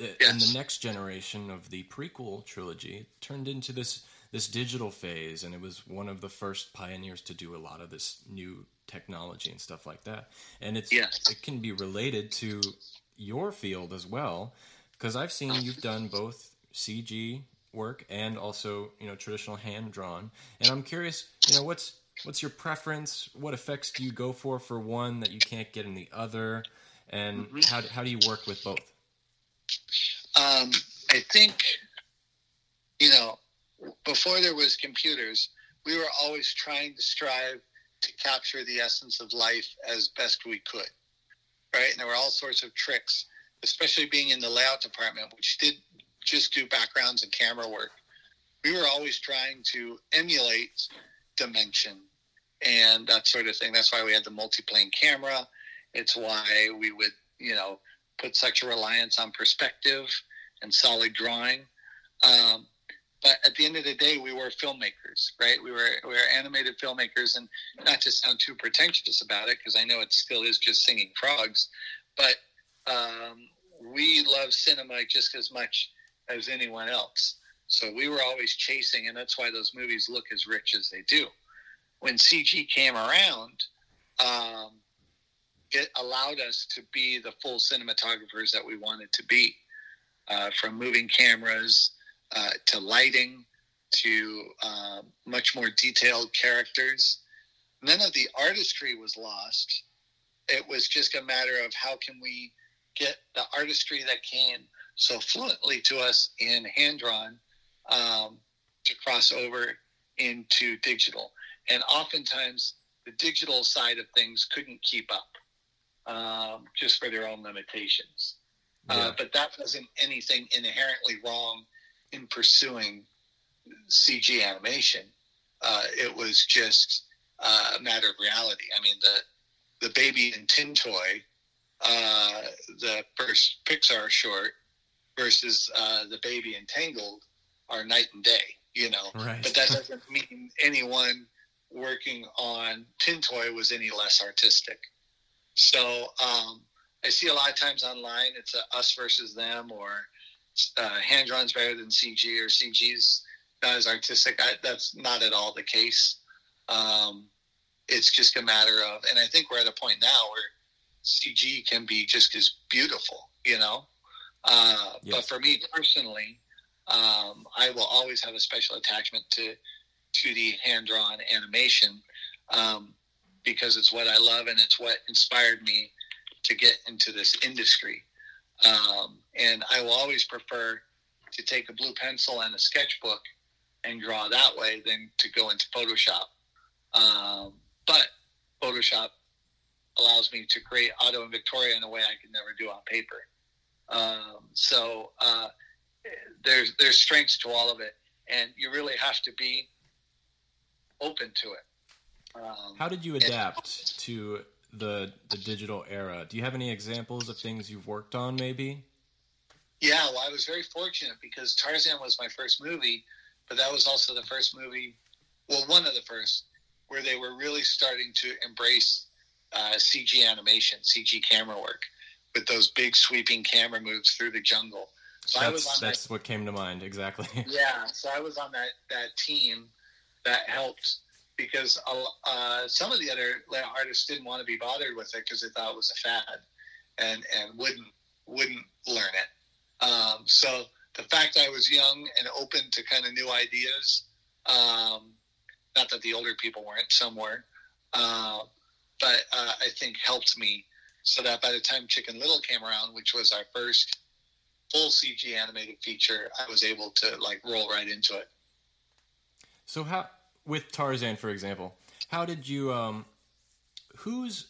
uh, In the next generation of the prequel trilogy, turned into this this digital phase, and it was one of the first pioneers to do a lot of this new technology and stuff like that. And it's Yes. it can be related to your field as well, because I've seen you've done both CG work and also you know traditional hand drawn. And I'm curious, you know, what's what's your preference? What effects do you go for for one that you can't get in the other? And Mm-hmm. how, how do you work with both? Um, I think, you know, before there was computers, we were always trying to strive to capture the essence of life as best we could, right? And there were all sorts of tricks, especially being in the layout department, which did just do backgrounds and camera work. We were always trying to emulate dimension and that sort of thing. That's why we had the multiplane camera. It's why we would, you know, put such a reliance on perspective and solid drawing. Um, but at the end of the day, we were filmmakers, right? We were we were animated filmmakers, and not to sound too pretentious about it, because I know it still is just singing frogs, but um, we love cinema just as much as anyone else. So we were always chasing, and that's why those movies look as rich as they do. When CG came around, um, it allowed us to be the full cinematographers that we wanted to be, uh, from moving cameras uh, to lighting to uh, much more detailed characters. None of the artistry was lost. It was just a matter of how can we get the artistry that came so fluently to us in hand drawn um, to cross over into digital. And oftentimes, the digital side of things couldn't keep up um, just for their own limitations. Uh, yeah. Uh, but that wasn't anything inherently wrong in pursuing CG animation. Uh, it was just uh, a matter of reality. I mean, the the baby in Tin Toy, uh, the first Pixar short, versus uh, the baby in Tangled are night and day. You know, right. but that doesn't mean anyone working on Tin Toy was any less artistic. So um, I see a lot of times online it's a us versus them, or uh, hand drawn's better than CG, or CG's not as artistic. I, that's not at all the case. Um, it's just a matter of, and I think we're at a point now where CG can be just as beautiful, you know. Uh, yes. But for me personally, um, I will always have a special attachment to 2D hand drawn animation um, because it's what I love and it's what inspired me to get into this industry. Um, and I will always prefer to take a blue pencil and a sketchbook and draw that way than to go into Photoshop. Um, but Photoshop allows me to create Otto and Victoria in a way I could never do on paper. Um, so uh, there's there's strengths to all of it, and you really have to be open to it. Um, How did you adapt and, to the the digital era? Do you have any examples of things you've worked on, maybe? Yeah, well, I was very fortunate because Tarzan was my first movie, but that was also the first movie, well, one of the first, where they were really starting to embrace uh, CG animation, CG camera work, with those big sweeping camera moves through the jungle. So that's that's that, what came to mind exactly. yeah, so I was on that that team that helped because uh, some of the other artists didn't want to be bothered with it because they thought it was a fad and and wouldn't wouldn't learn it. Um, so the fact I was young and open to kind of new ideas, um, not that the older people weren't somewhere, uh, but uh, I think helped me so that by the time Chicken Little came around, which was our first full CG animated feature, I was able to like roll right into it. So how with Tarzan, for example, how did you um, whose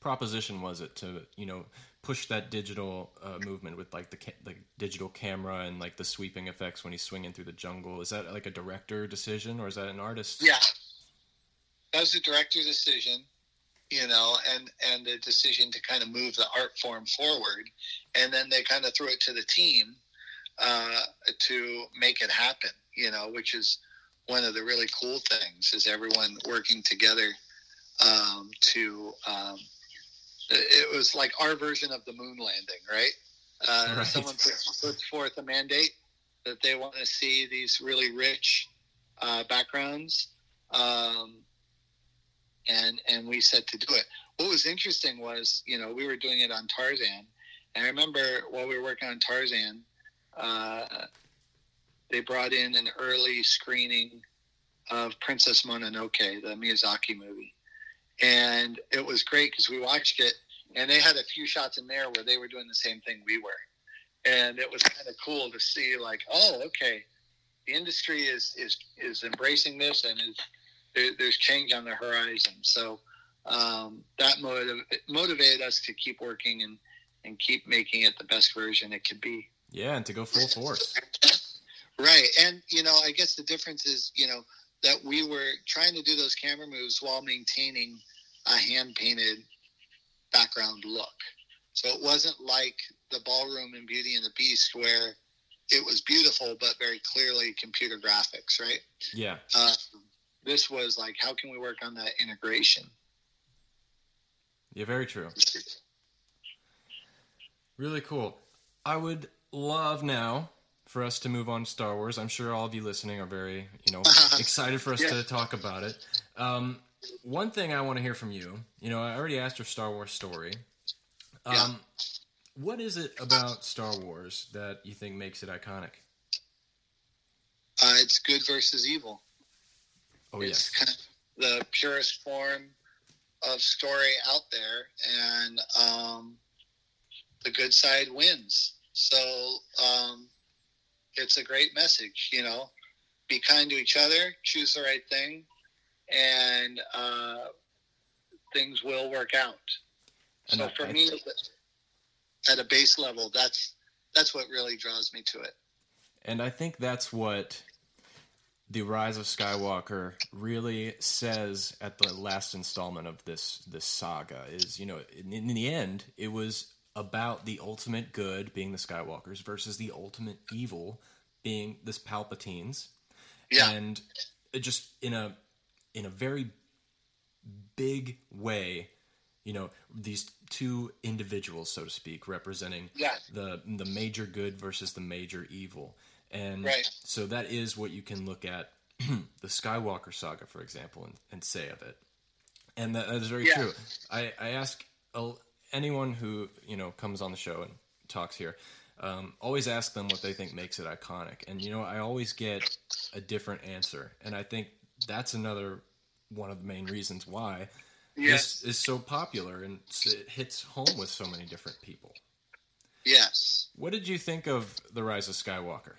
proposition was it to you know push that digital uh, movement with like the ca- the digital camera and like the sweeping effects when he's swinging through the jungle? Is that like a director decision or is that an artist? Yeah, that was a director decision, you know, and and the decision to kind of move the art form forward, and then they kind of threw it to the team uh, to make it happen, you know, which is one of the really cool things is everyone working together um, to um, it was like our version of the moon landing, right? Uh, right. Someone puts, puts, forth a mandate that they want to see these really rich uh, backgrounds, um, and and we said to do it. What was interesting was, you know, we were doing it on Tarzan, and I remember while we were working on Tarzan, uh, they brought in an early screening of Princess Mononoke, the Miyazaki movie. And it was great because we watched it and they had a few shots in there where they were doing the same thing we were. And it was kind of cool to see like oh okay the industry is is is embracing this and is there, there's change on the horizon. So um, that motiv- motivated us to keep working and and keep making it the best version it could be. Yeah and to go full force right and you know i guess the difference is you know that we were trying to do those camera moves while maintaining a hand painted background look. So it wasn't like the ballroom in Beauty and the Beast where it was beautiful but very clearly computer graphics, right? Yeah. Uh, this was like, how can we work on that integration? Yeah, very true. Really cool. I would love now for us to move on to Star Wars. I'm sure all of you listening are very, you know, excited for us Yeah. to talk about it. Um, one thing I want to hear from you, you know, I already asked your Star Wars story. Um, Yeah. What is it about Star Wars that you think makes it iconic? Uh, it's good versus evil. Oh it's yes, kind of the purest form of story out there, and um, the good side wins. So um, it's a great message. You know, be kind to each other, choose the right thing, and uh, things will work out. And so for I- me, at a base level, that's that's what really draws me to it. and I think that's what the Rise of Skywalker really says at the last installment of this this saga. Is you know, in, in the end, it was about the ultimate good being the Skywalkers versus the ultimate evil being this Palpatines. Yeah, and it just in a in a very big way you know these two individuals so to speak representing Yeah. the the major good versus the major evil and Right. so that is what you can look at the skywalker saga for example and, and say of it and that, that is very Yeah. true i i ask uh, anyone who you know comes on the show and talks here um, always ask them what they think makes it iconic. And you know i always get a different answer. And i think that's another one of the main reasons why yes, this is so popular and it hits home with so many different people. Yes. what did you think of the rise of skywalker?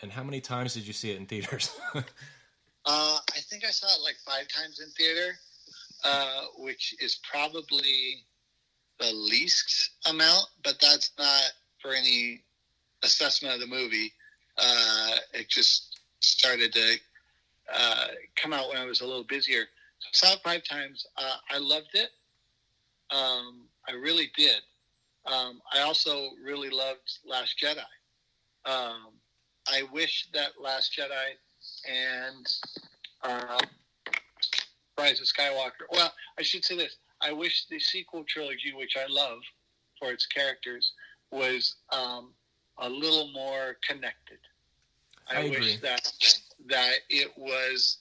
And how many times did you see it in theaters? Uh, I think I saw it like five times in theater, uh, which is probably the least amount, but that's not for any assessment of the movie. Uh, it just started to uh, come out when I was a little busier. So I saw it five times. Uh, I loved it. Um, I really did. Um, I also really loved Last Jedi. Um, I wish that Last Jedi and uh, Rise of Skywalker. Well, I should say this. I wish the sequel trilogy, which I love for its characters, was um, a little more connected. I, I wish that that it was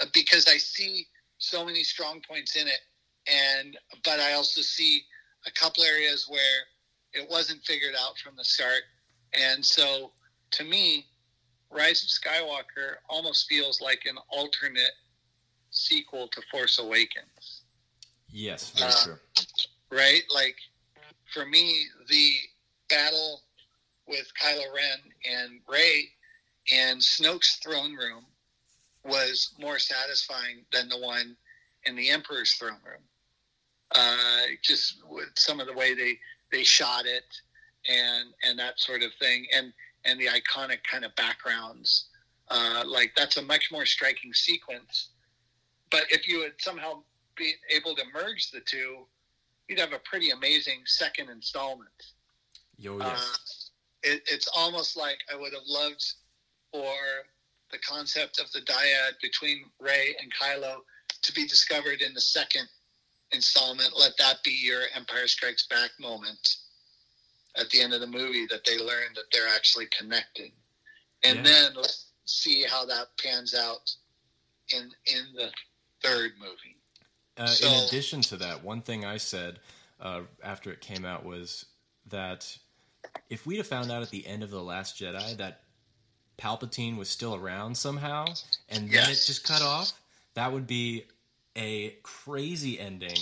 uh, because I see so many strong points in it, and but I also see a couple areas where it wasn't figured out from the start, and so to me, Rise of Skywalker almost feels like an alternate sequel to Force Awakens, yes very Uh, true right? Like for me, the battle with Kylo Ren and Rey in Snoke's throne room was more satisfying than the one in the Emperor's throne room. Uh, just with some of the way they they shot it and and that sort of thing, and and the iconic kind of backgrounds. Uh, like that's a much more striking sequence. But if you would somehow be able to merge the two, you'd have a pretty amazing second installment. yo Uh, yes it, it's almost like I would have loved for the concept of the dyad between Rey and Kylo to be discovered in the second installment. Let that be your Empire Strikes Back moment at the end of the movie that they learn that they're actually connected, and Yeah. then let's see how that pans out in in the third movie. Uh, in addition to that, one thing I said uh, after it came out was that if we'd have found out at the end of the Last Jedi that Palpatine was still around somehow, and then Yes. it just cut off, that would be a crazy ending,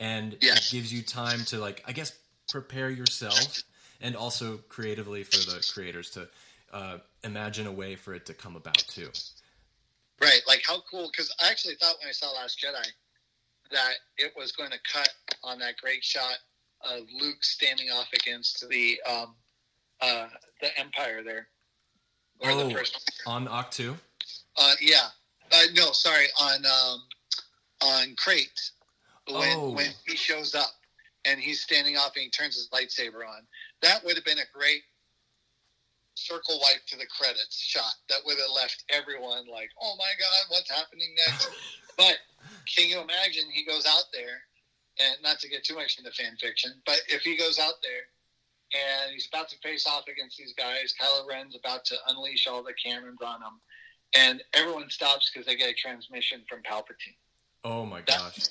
and Yes. it gives you time to like, I guess, prepare yourself, and also creatively for the creators to uh, imagine a way for it to come about too. Right, like how cool? Because I actually thought when I saw Last Jedi that it was going to cut on that great shot of Luke standing off against the um, uh, the Empire there, or Oh. the first. On Ahch-To, Uh, yeah, uh, no, sorry, on um, on Crait when Oh. when he shows up and he's standing off and he turns his lightsaber on. That would have been a great circle wipe to the credits shot. That would have left everyone like, "Oh my god, what's happening next?" but can you imagine? He goes out there, and not to get too much into fan fiction, but if he goes out there and he's about to face off against these guys. Kylo Ren's about to unleash all the cannons on him, and everyone stops because they get a transmission from Palpatine. Oh my gosh.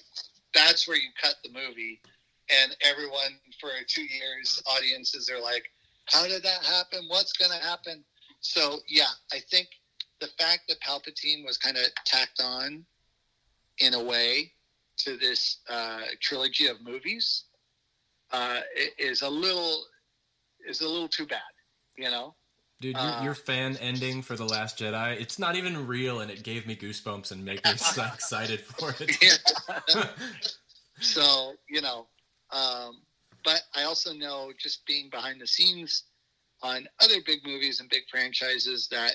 That's where you cut the movie, and everyone for two years, audiences are like, "How did that happen? What's going to happen?" So yeah, I think the fact that Palpatine was kind of tacked on in a way to this uh, trilogy of movies uh, is a little is a little too bad, you know. Dude, your, Uh, your fan ending for The Last Jedi, it's not even real and it gave me goosebumps and made me so excited for it. so you know um, but i also know just being behind the scenes on other big movies and big franchises that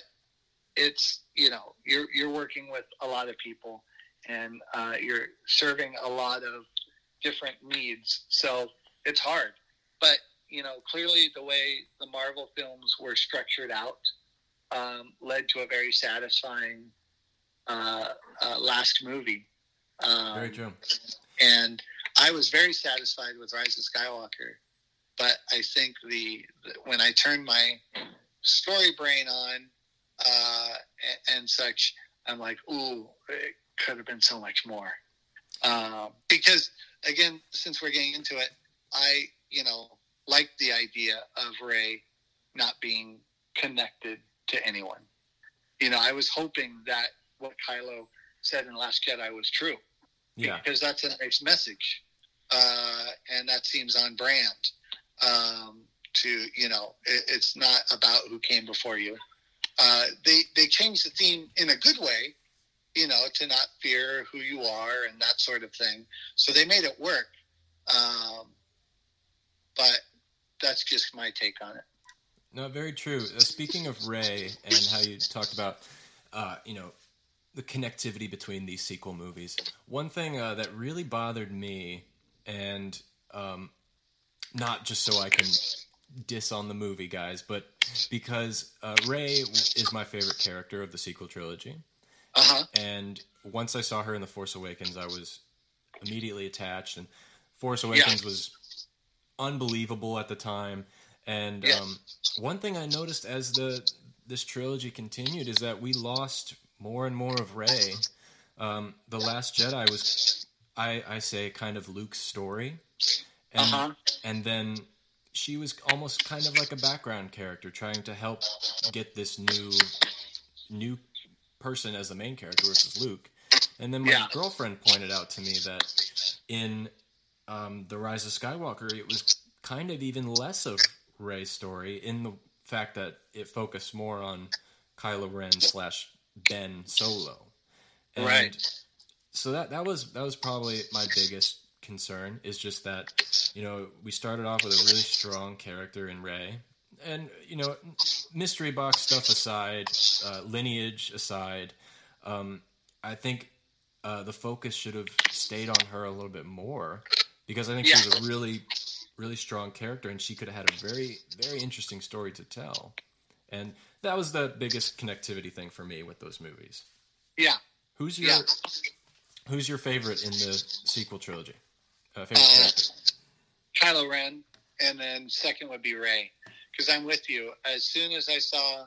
it's you know you're you're working with a lot of people and uh, you're serving a lot of different needs so it's hard but you know clearly the way the marvel films were structured out um, led to a very satisfying uh, uh, last movie um, Very true. and I was very satisfied with Rise of Skywalker. But I think the, the when I turned my story brain on uh, and, and such, I'm like, ooh, could have been so much more. Um, because again, since we're getting into it, I you know like the idea of Rey not being connected to anyone. You know, I was hoping that what Kylo said in Last Jedi was true Yeah. because that's a nice message, uh, and that seems on brand. Um, to you know, it, it's not about who came before you. Uh, they they changed the theme in a good way, you know, to not fear who you are and that sort of thing. So they made it work. Um, but that's just my take on it. No, very true. Uh, speaking of Rey and how you talked about, uh, you know, the connectivity between these sequel movies. One thing uh, that really bothered me, and um, not just so I can diss on the movie, guys, but because uh, Rey is my favorite character of the sequel trilogy, Uh huh. and once I saw her in the Force Awakens, I was immediately attached, and Force Awakens was unbelievable at the time. And Yes. um, one thing I noticed as the this trilogy continued is that we lost more and more of Rey. Um, the Last Jedi was, I, I say, kind of Luke's story, and Uh huh. and then she was almost kind of like a background character trying to help get this new new person as the main character which is luke and then my Yeah. girlfriend pointed out to me that in um, the rise of skywalker it was kind of even less of rey's story in the fact that it focused more on kylo ren slash ben solo and Right. so that that was that was probably my biggest concern is just that you know we started off with a really strong character in Rey, and you know mystery box stuff aside, uh, lineage aside, um, I think uh, the focus should have stayed on her a little bit more because I think she was a really really strong character and she could have had a very very interesting story to tell, and that was the biggest connectivity thing for me with those movies. Yeah. Who's your Yeah. Who's your favorite in the sequel trilogy? Uh, favorite Uh, character? Kylo Ren, and then second would be Rey. Because I'm with you. As soon as I saw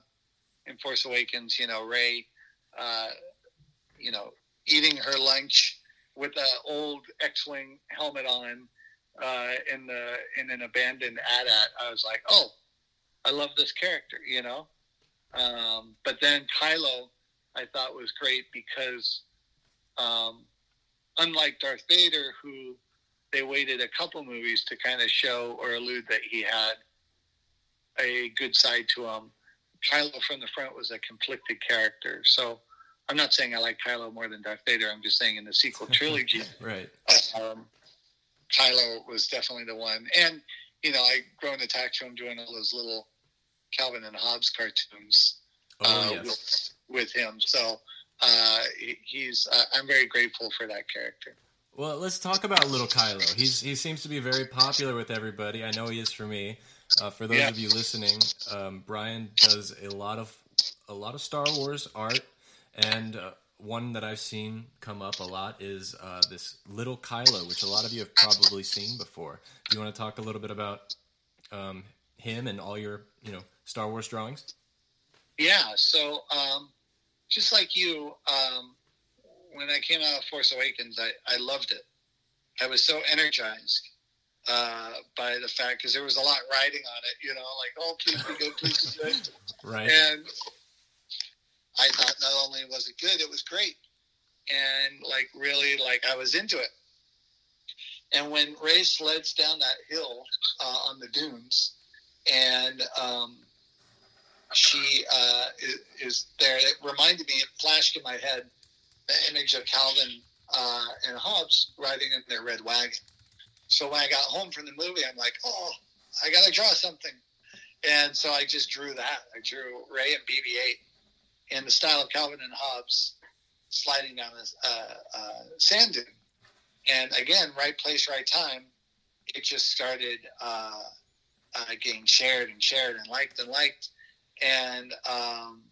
in Force Awakens, you know, Rey, uh, you know, eating her lunch with an old X-wing helmet on uh, in the in an abandoned AT-AT, I was like, oh, I love this character, you know. Um, but then Kylo, I thought was great because, um, unlike Darth Vader, who they waited a couple movies to kind of show or allude that he had a good side to him. Kylo from the front was a conflicted character. So I'm not saying I like Kylo more than Darth Vader. I'm just saying in the sequel trilogy, Right. um, Kylo was definitely the one. And, you know, I grew grown attached to him doing all those little Calvin and Hobbes cartoons Oh uh, yes. with, with him. So uh, he's, uh, I'm very grateful for that character. Well, let's talk about little Kylo. He's he seems to be very popular with everybody. I know he is for me. Uh, for those Yeah. of you listening, um, Brian does a lot of a lot of Star Wars art, and uh, one that I've seen come up a lot is uh, this little Kylo, which a lot of you have probably seen before. Do you want to talk a little bit about um, him and all your you know Star Wars drawings? Yeah. So um, just like you, um, when I came out of Force Awakens, I, I loved it. I was so energized uh, by the fact because there was a lot riding on it. You know, like oh please be good, please be good. Right. And I thought not only was it good, it was great, and like really like I was into it. And when Rey sleds down that hill uh, on the dunes, and um, she uh, is, is, there, it reminded me. It flashed in my head the image of Calvin uh, and Hobbes riding in their red wagon. So when I got home from the movie, I'm like, oh, I got to draw something. And so I just drew that. I drew Rey and BB-8 in the style of Calvin and Hobbes sliding down a uh, uh, sand dune. And again, right place, right time. It just started uh, uh, getting shared and shared and liked and liked. And um,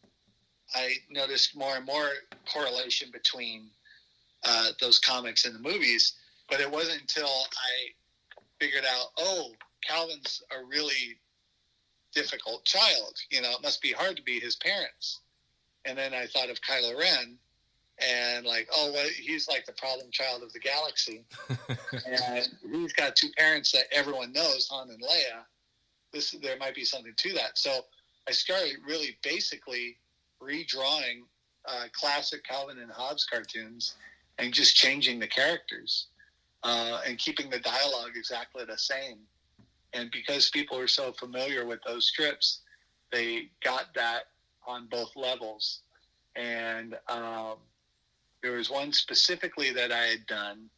I noticed more and more correlation between uh, those comics and the movies. But it wasn't until I figured out, oh, Calvin's a really difficult child. You know, it must be hard to be his parents. And then I thought of Kylo Ren and like, oh, well, he's like the problem child of the galaxy. and he's got two parents that everyone knows, Han and Leia. This there might be something to that. So I started really basically redrawing uh, classic Calvin and Hobbes cartoons and just changing the characters uh, and keeping the dialogue exactly the same. And because people are so familiar with those strips, they got that on both levels. And um, there was one specifically that I had done,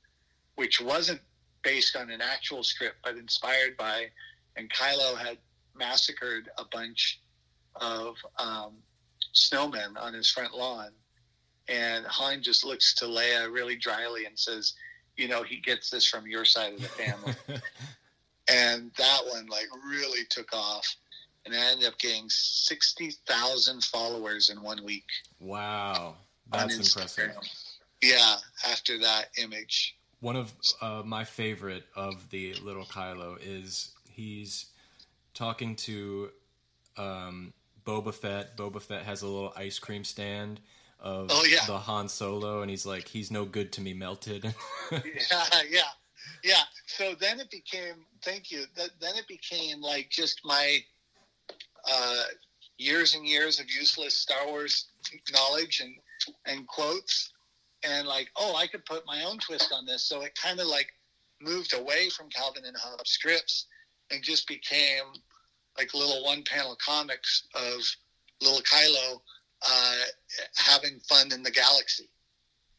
which wasn't based on an actual script, but inspired by, and Kylo had massacred a bunch of um, snowmen on his front lawn. And Han just looks to Leia really dryly and says, You know, he gets this from your side of the family. and that one, like, really took off. And I ended up getting 60,000 followers in one week. Wow. That's impressive. Yeah, after that image. One of uh, my favorite of the little Kylo is he's talking to um, Boba Fett. Boba Fett has a little ice cream stand of oh, yeah. the Han Solo, and he's like, "He's no good to me, melted." yeah, yeah, yeah. So then it became, thank you. then it became like just my uh, years and years of useless Star Wars knowledge and and quotes, and like, oh, I could put my own twist on this. So it kind of like moved away from Calvin and Hobbes scripts and just became like little one panel comics of little Kylo uh, having fun in the galaxy,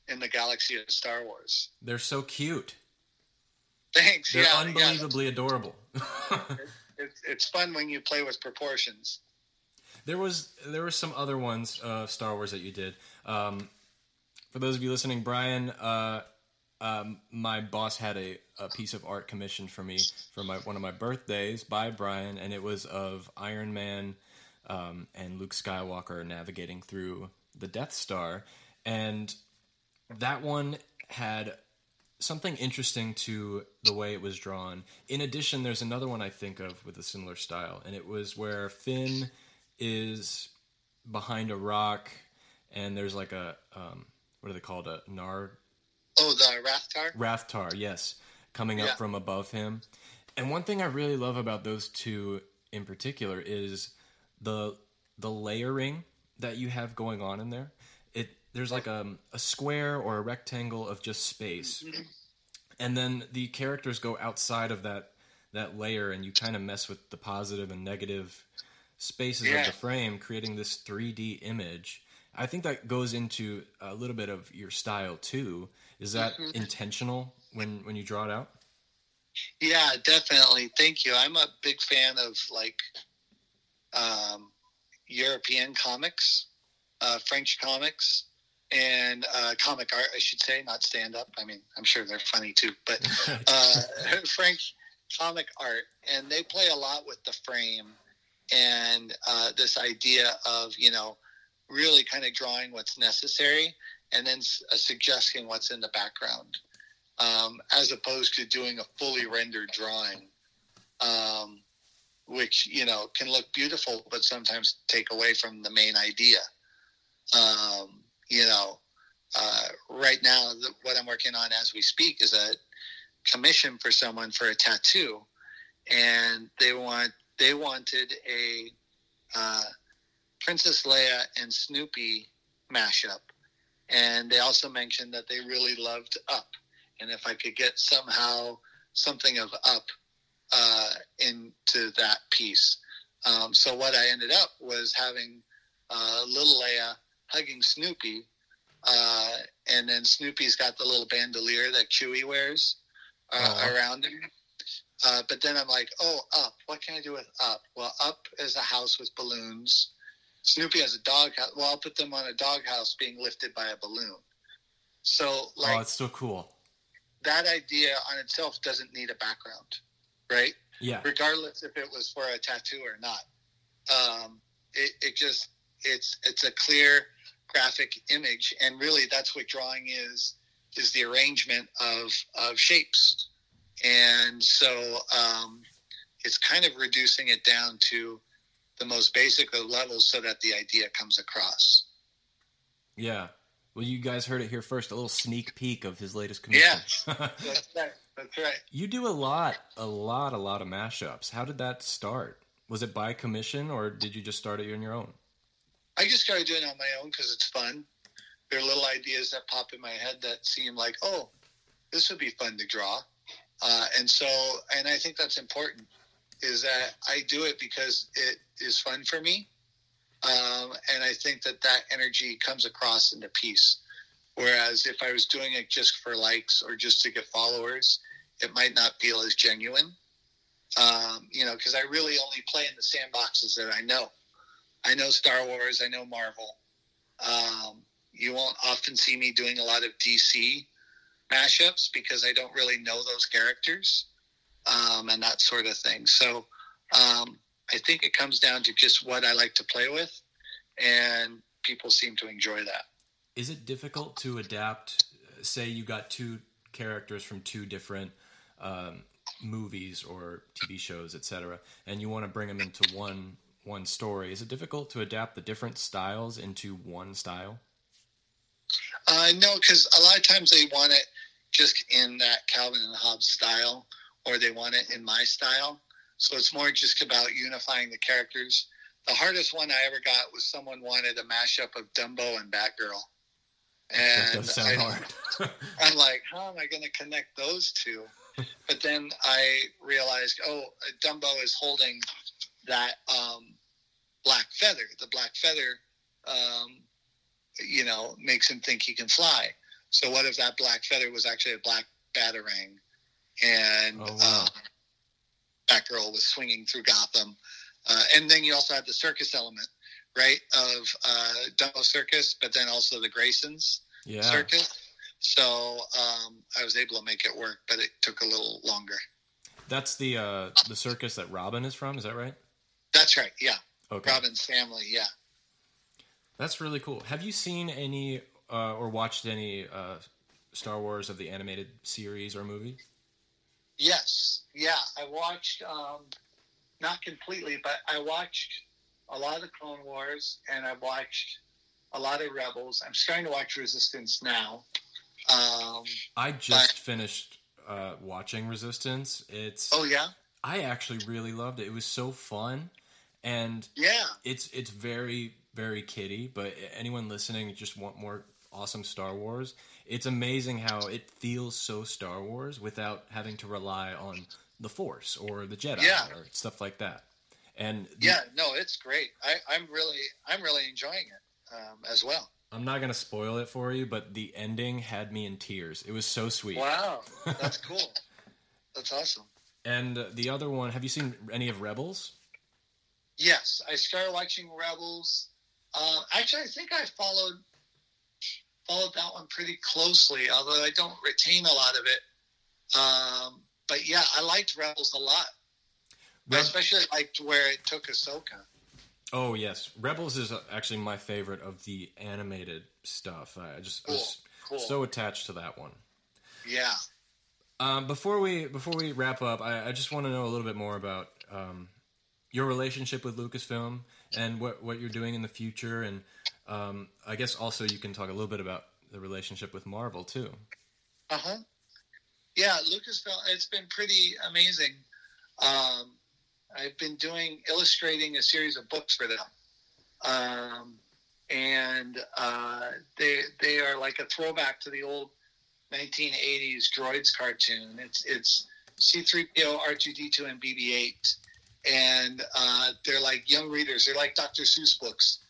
in the galaxy of Star Wars. They're so cute. Thanks. They're yeah, unbelievably yeah. adorable. it's, it's fun when you play with proportions. There was there were some other ones of uh, Star Wars that you did. Um, for those of you listening, Brian, uh, um, my boss had a, a piece of art commissioned for me for my one of my birthdays by Brian, and it was of Iron Man um, and Luke Skywalker navigating through the Death Star, and that one had something interesting to the way it was drawn. In addition, there's another one I think of with a similar style, and it was where Finn is behind a rock, and there's like a um, what are they called a nar Oh, the Rathtar? Rathtar, yes. Coming up yeah. from above him. And one thing I really love about those two in particular is the the layering that you have going on in there. It there's like a, a square or a rectangle of just space. And then the characters go outside of that that layer and you kind of mess with the positive and negative spaces yeah. of the frame creating this 3D image. I think that goes into a little bit of your style too is that mm-hmm. intentional when when you draw it out? Yeah, definitely. Thank you. I'm a big fan of like um, European comics, uh, French comics, and uh, comic art. I should say, not stand up. I mean, I'm sure they're funny too, but uh, French comic art, and they play a lot with the frame and uh, this idea of you know really kind of drawing what's necessary and then uh, suggesting what's in the background, um, as opposed to doing a fully rendered drawing. Um, which you know can look beautiful, but sometimes take away from the main idea. Um, you know, uh, right now, the, what I'm working on as we speak is a commission for someone for a tattoo, and they want they wanted a uh, Princess Leia and Snoopy mashup, and they also mentioned that they really loved Up, and if I could get somehow something of Up uh, into that piece. Um, so what I ended up was having uh, little Leia hugging Snoopy, uh, and then Snoopy's got the little bandolier that Chewie wears uh, around him. Uh, but then I'm like, oh, Up. What can I do with Up? Well, Up is a house with balloons. Snoopy has a dog house. Well, I'll put them on a dog house being lifted by a balloon. So, like, oh, it's so cool. that idea on itself doesn't need a background, right? Yeah. regardless if it was for a tattoo or not. Um, it, it just it's it's a clear graphic image, and really that's what drawing is is the arrangement of of shapes, and so um, it's kind of reducing it down to the most basic of levels so that the idea comes across. Yeah. Well, you guys heard it here first. A little sneak peek of his latest commission. That's right. That's right. you do a lot, a lot, a lot of mashups. How did that start? Was it by commission, or did you just start it on your own? I just started doing it on my own because it's fun. There are little ideas that pop in my head that seem like, oh, this would be fun to draw. Uh, and so, and I think that's important is that I do it because it is fun for me. Um, and I think that that energy comes across in the piece. Whereas if I was doing it just for likes or just to get followers, it might not feel as genuine. Um, you know, because I really only play in the sandboxes that I know. I know Star Wars, I know Marvel. Um, you won't often see me doing a lot of DC mashups because I don't really know those characters um, and that sort of thing. So um, I think it comes down to just what I like to play with, and people seem to enjoy that. Is it difficult to adapt? Say you got two characters from two different um, movies or TV shows, etc., and you want to bring them into one one story. Is it difficult to adapt the different styles into one style? Uh, no, because a lot of times they want it just in that Calvin and Hobbes style, or they want it in my style. So it's more just about unifying the characters. The hardest one I ever got was someone wanted a mashup of Dumbo and Batgirl. And I, hard. I'm like, how am I going to connect those two? But then I realized, oh, Dumbo is holding that um, black feather. The black feather, um, you know, makes him think he can fly. So what if that black feather was actually a black batarang, and Oh, wow. uh, Batgirl was swinging through Gotham? Uh, and then you also have the circus element, right, of uh, Dumbo Circus, but then also the Graysons yeah. circus. So um, I was able to make it work, but it took a little longer. That's the uh, the circus that Robin is from. Is that right? That's right. Yeah. Okay. Robin's family. Yeah. That's really cool. Have you seen any uh, or watched any uh, Star Wars of the animated series or movie? Yes. Yeah. I watched, um, not completely, but I watched a lot of Clone Wars and I watched a lot of Rebels. I'm starting to watch Resistance now. Um, I just finished uh, watching Resistance. It's oh, yeah. I actually really loved it. It was so fun, and Yeah. it's it's very very kiddie. But anyone listening just want more awesome Star Wars. It's amazing how it feels so Star Wars without having to rely on the Force or the Jedi Yeah. or stuff like that. And the- Yeah. No, it's great. I, I'm really, I'm really enjoying it um, as well. I'm not gonna spoil it for you, but the ending had me in tears. It was so sweet. Wow. That's cool. That's awesome. And the other one, have you seen any of Rebels? Yes, I started watching Rebels. Uh, actually, I think I followed followed that one pretty closely, although I don't retain a lot of it. Um, but yeah, I liked Rebels a lot. I especially liked where it took Ahsoka. Oh yes, Rebels is uh, actually my favorite of the animated stuff. I just I was Cool, cool. so attached to that one. Yeah. Um, before we before we wrap up, I, I just want to know a little bit more about um, your relationship with Lucasfilm and what what you're doing in the future, and um, I guess also you can talk a little bit about the relationship with Marvel too. Uh huh. Yeah, Lucasfilm. It's been pretty amazing. Um, I've been doing illustrating a series of books for them, um, and uh, they they are like a throwback to the old 1980s droids cartoon. It's it's C3PO, R2D2, and BB-8, and uh, they're like young readers. They're like Dr. Seuss books,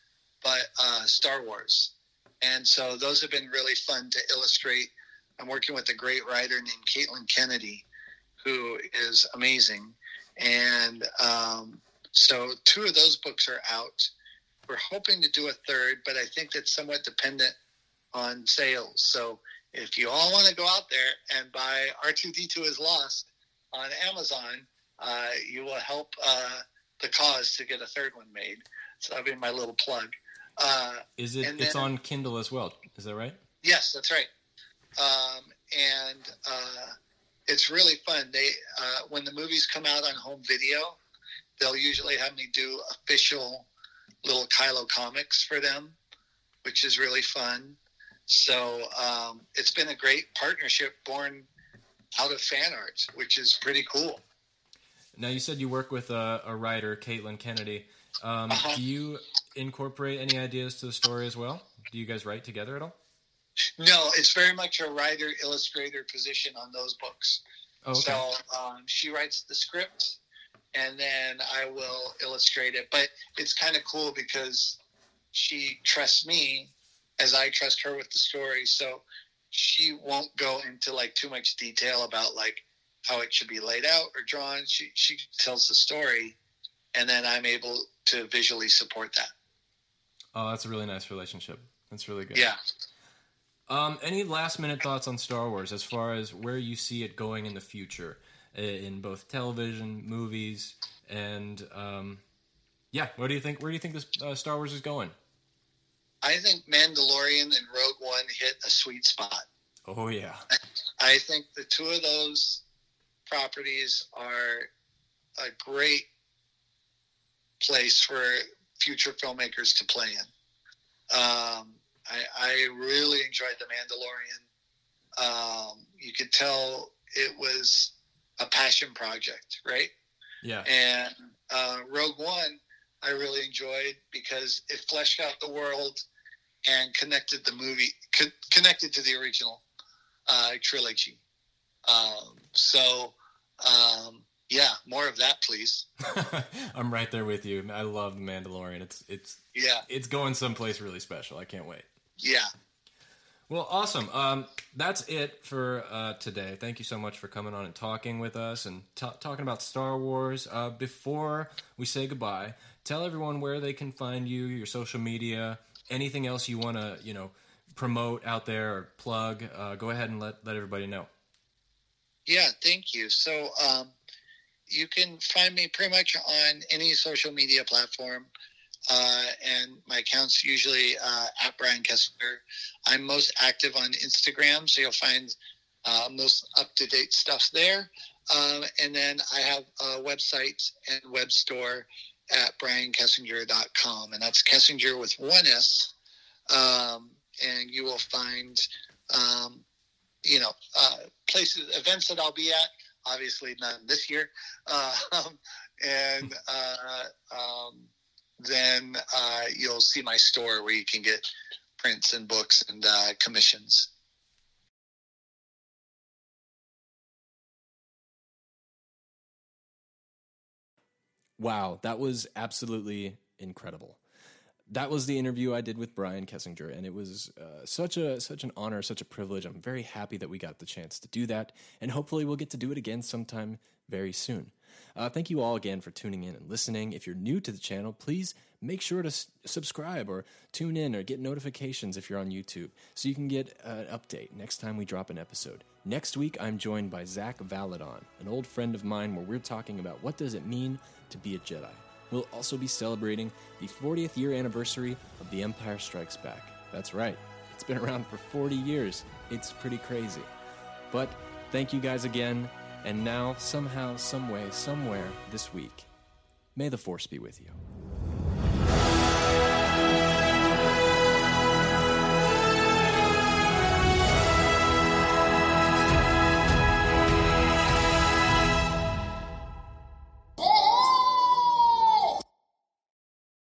but uh, Star Wars. And so those have been really fun to illustrate. I'm working with a great writer named Caitlin Kennedy, who is amazing. And um, so two of those books are out. We're hoping to do a third, but I think that's somewhat dependent on sales. So if you all want to go out there and buy R2D2 is Lost on Amazon, uh, you will help uh, the cause to get a third one made. So that'll be my little plug. Uh, is it? It's on Kindle as well. Is that right? Yes, that's right. Um, and uh, it's really fun. They uh, when the movies come out on home video, they'll usually have me do official little Kylo comics for them, which is really fun. So um, it's been a great partnership born out of fan art, which is pretty cool. Now you said you work with a, a writer, Caitlin Kennedy. Um, uh-huh. Do you incorporate any ideas to the story as well? Do you guys write together at all? No, it's very much a writer illustrator position on those books. Oh, okay. So um, she writes the script, and then I will illustrate it. But it's kind of cool because she trusts me as I trust her with the story. So she won't go into like too much detail about like how it should be laid out or drawn. She she tells the story, and then I'm able to visually support that. Oh, that's a really nice relationship. That's really good. Yeah. Um, any last minute thoughts on Star Wars as far as where you see it going in the future, in both television, movies, and um, yeah, what do you think? Where do you think this uh, Star Wars is going? I think Mandalorian and Rogue One hit a sweet spot. Oh yeah. I think the two of those properties are a great place for future filmmakers to play in. Um, I, I, really enjoyed The Mandalorian. Um, you could tell it was a passion project, right? Yeah. And uh, Rogue One, I really enjoyed because it fleshed out the world and connected the movie, co- connected to the original uh, trilogy. Um, so, um, yeah, more of that, please. I'm right there with you. I love the Mandalorian. It's it's yeah, it's going someplace really special. I can't wait. Yeah. Well, awesome. Um, that's it for uh, today. Thank you so much for coming on and talking with us and t- talking about Star Wars. Uh, before we say goodbye, tell everyone where they can find you, your social media, anything else you want to, you know, promote out there or plug. Uh, go ahead and let let everybody know. Yeah, thank you. So, um, you can find me pretty much on any social media platform. Uh, and my account's usually uh, at Brian Kesinger. I'm most active on Instagram, so you'll find uh, most up to date stuff there. Um, and then I have a website and web store at briankesinger.com, and that's Kesinger with one S. Um, and you will find, um, you know, uh, places, events that I'll be at obviously not this year. Uh, and uh, um, then uh, you'll see my store where you can get prints and books and uh, commissions. Wow, that was absolutely incredible that was the interview I did with Brian Kesinger, and it was uh, such a such an honor, such a privilege. I'm very happy that we got the chance to do that, and hopefully we'll get to do it again sometime very soon. Uh, thank you all again for tuning in and listening. If you're new to the channel, please make sure to s- subscribe or tune in or get notifications if you're on YouTube so you can get an update next time we drop an episode. Next week, I'm joined by Zach Valadon, an old friend of mine, where we're talking about what does it mean to be a Jedi we'll also be celebrating the 40th year anniversary of The Empire Strikes Back. That's right, it's been around for 40 years. It's pretty crazy. But thank you guys again, and now, somehow, someway, somewhere this week, May the Force be with you.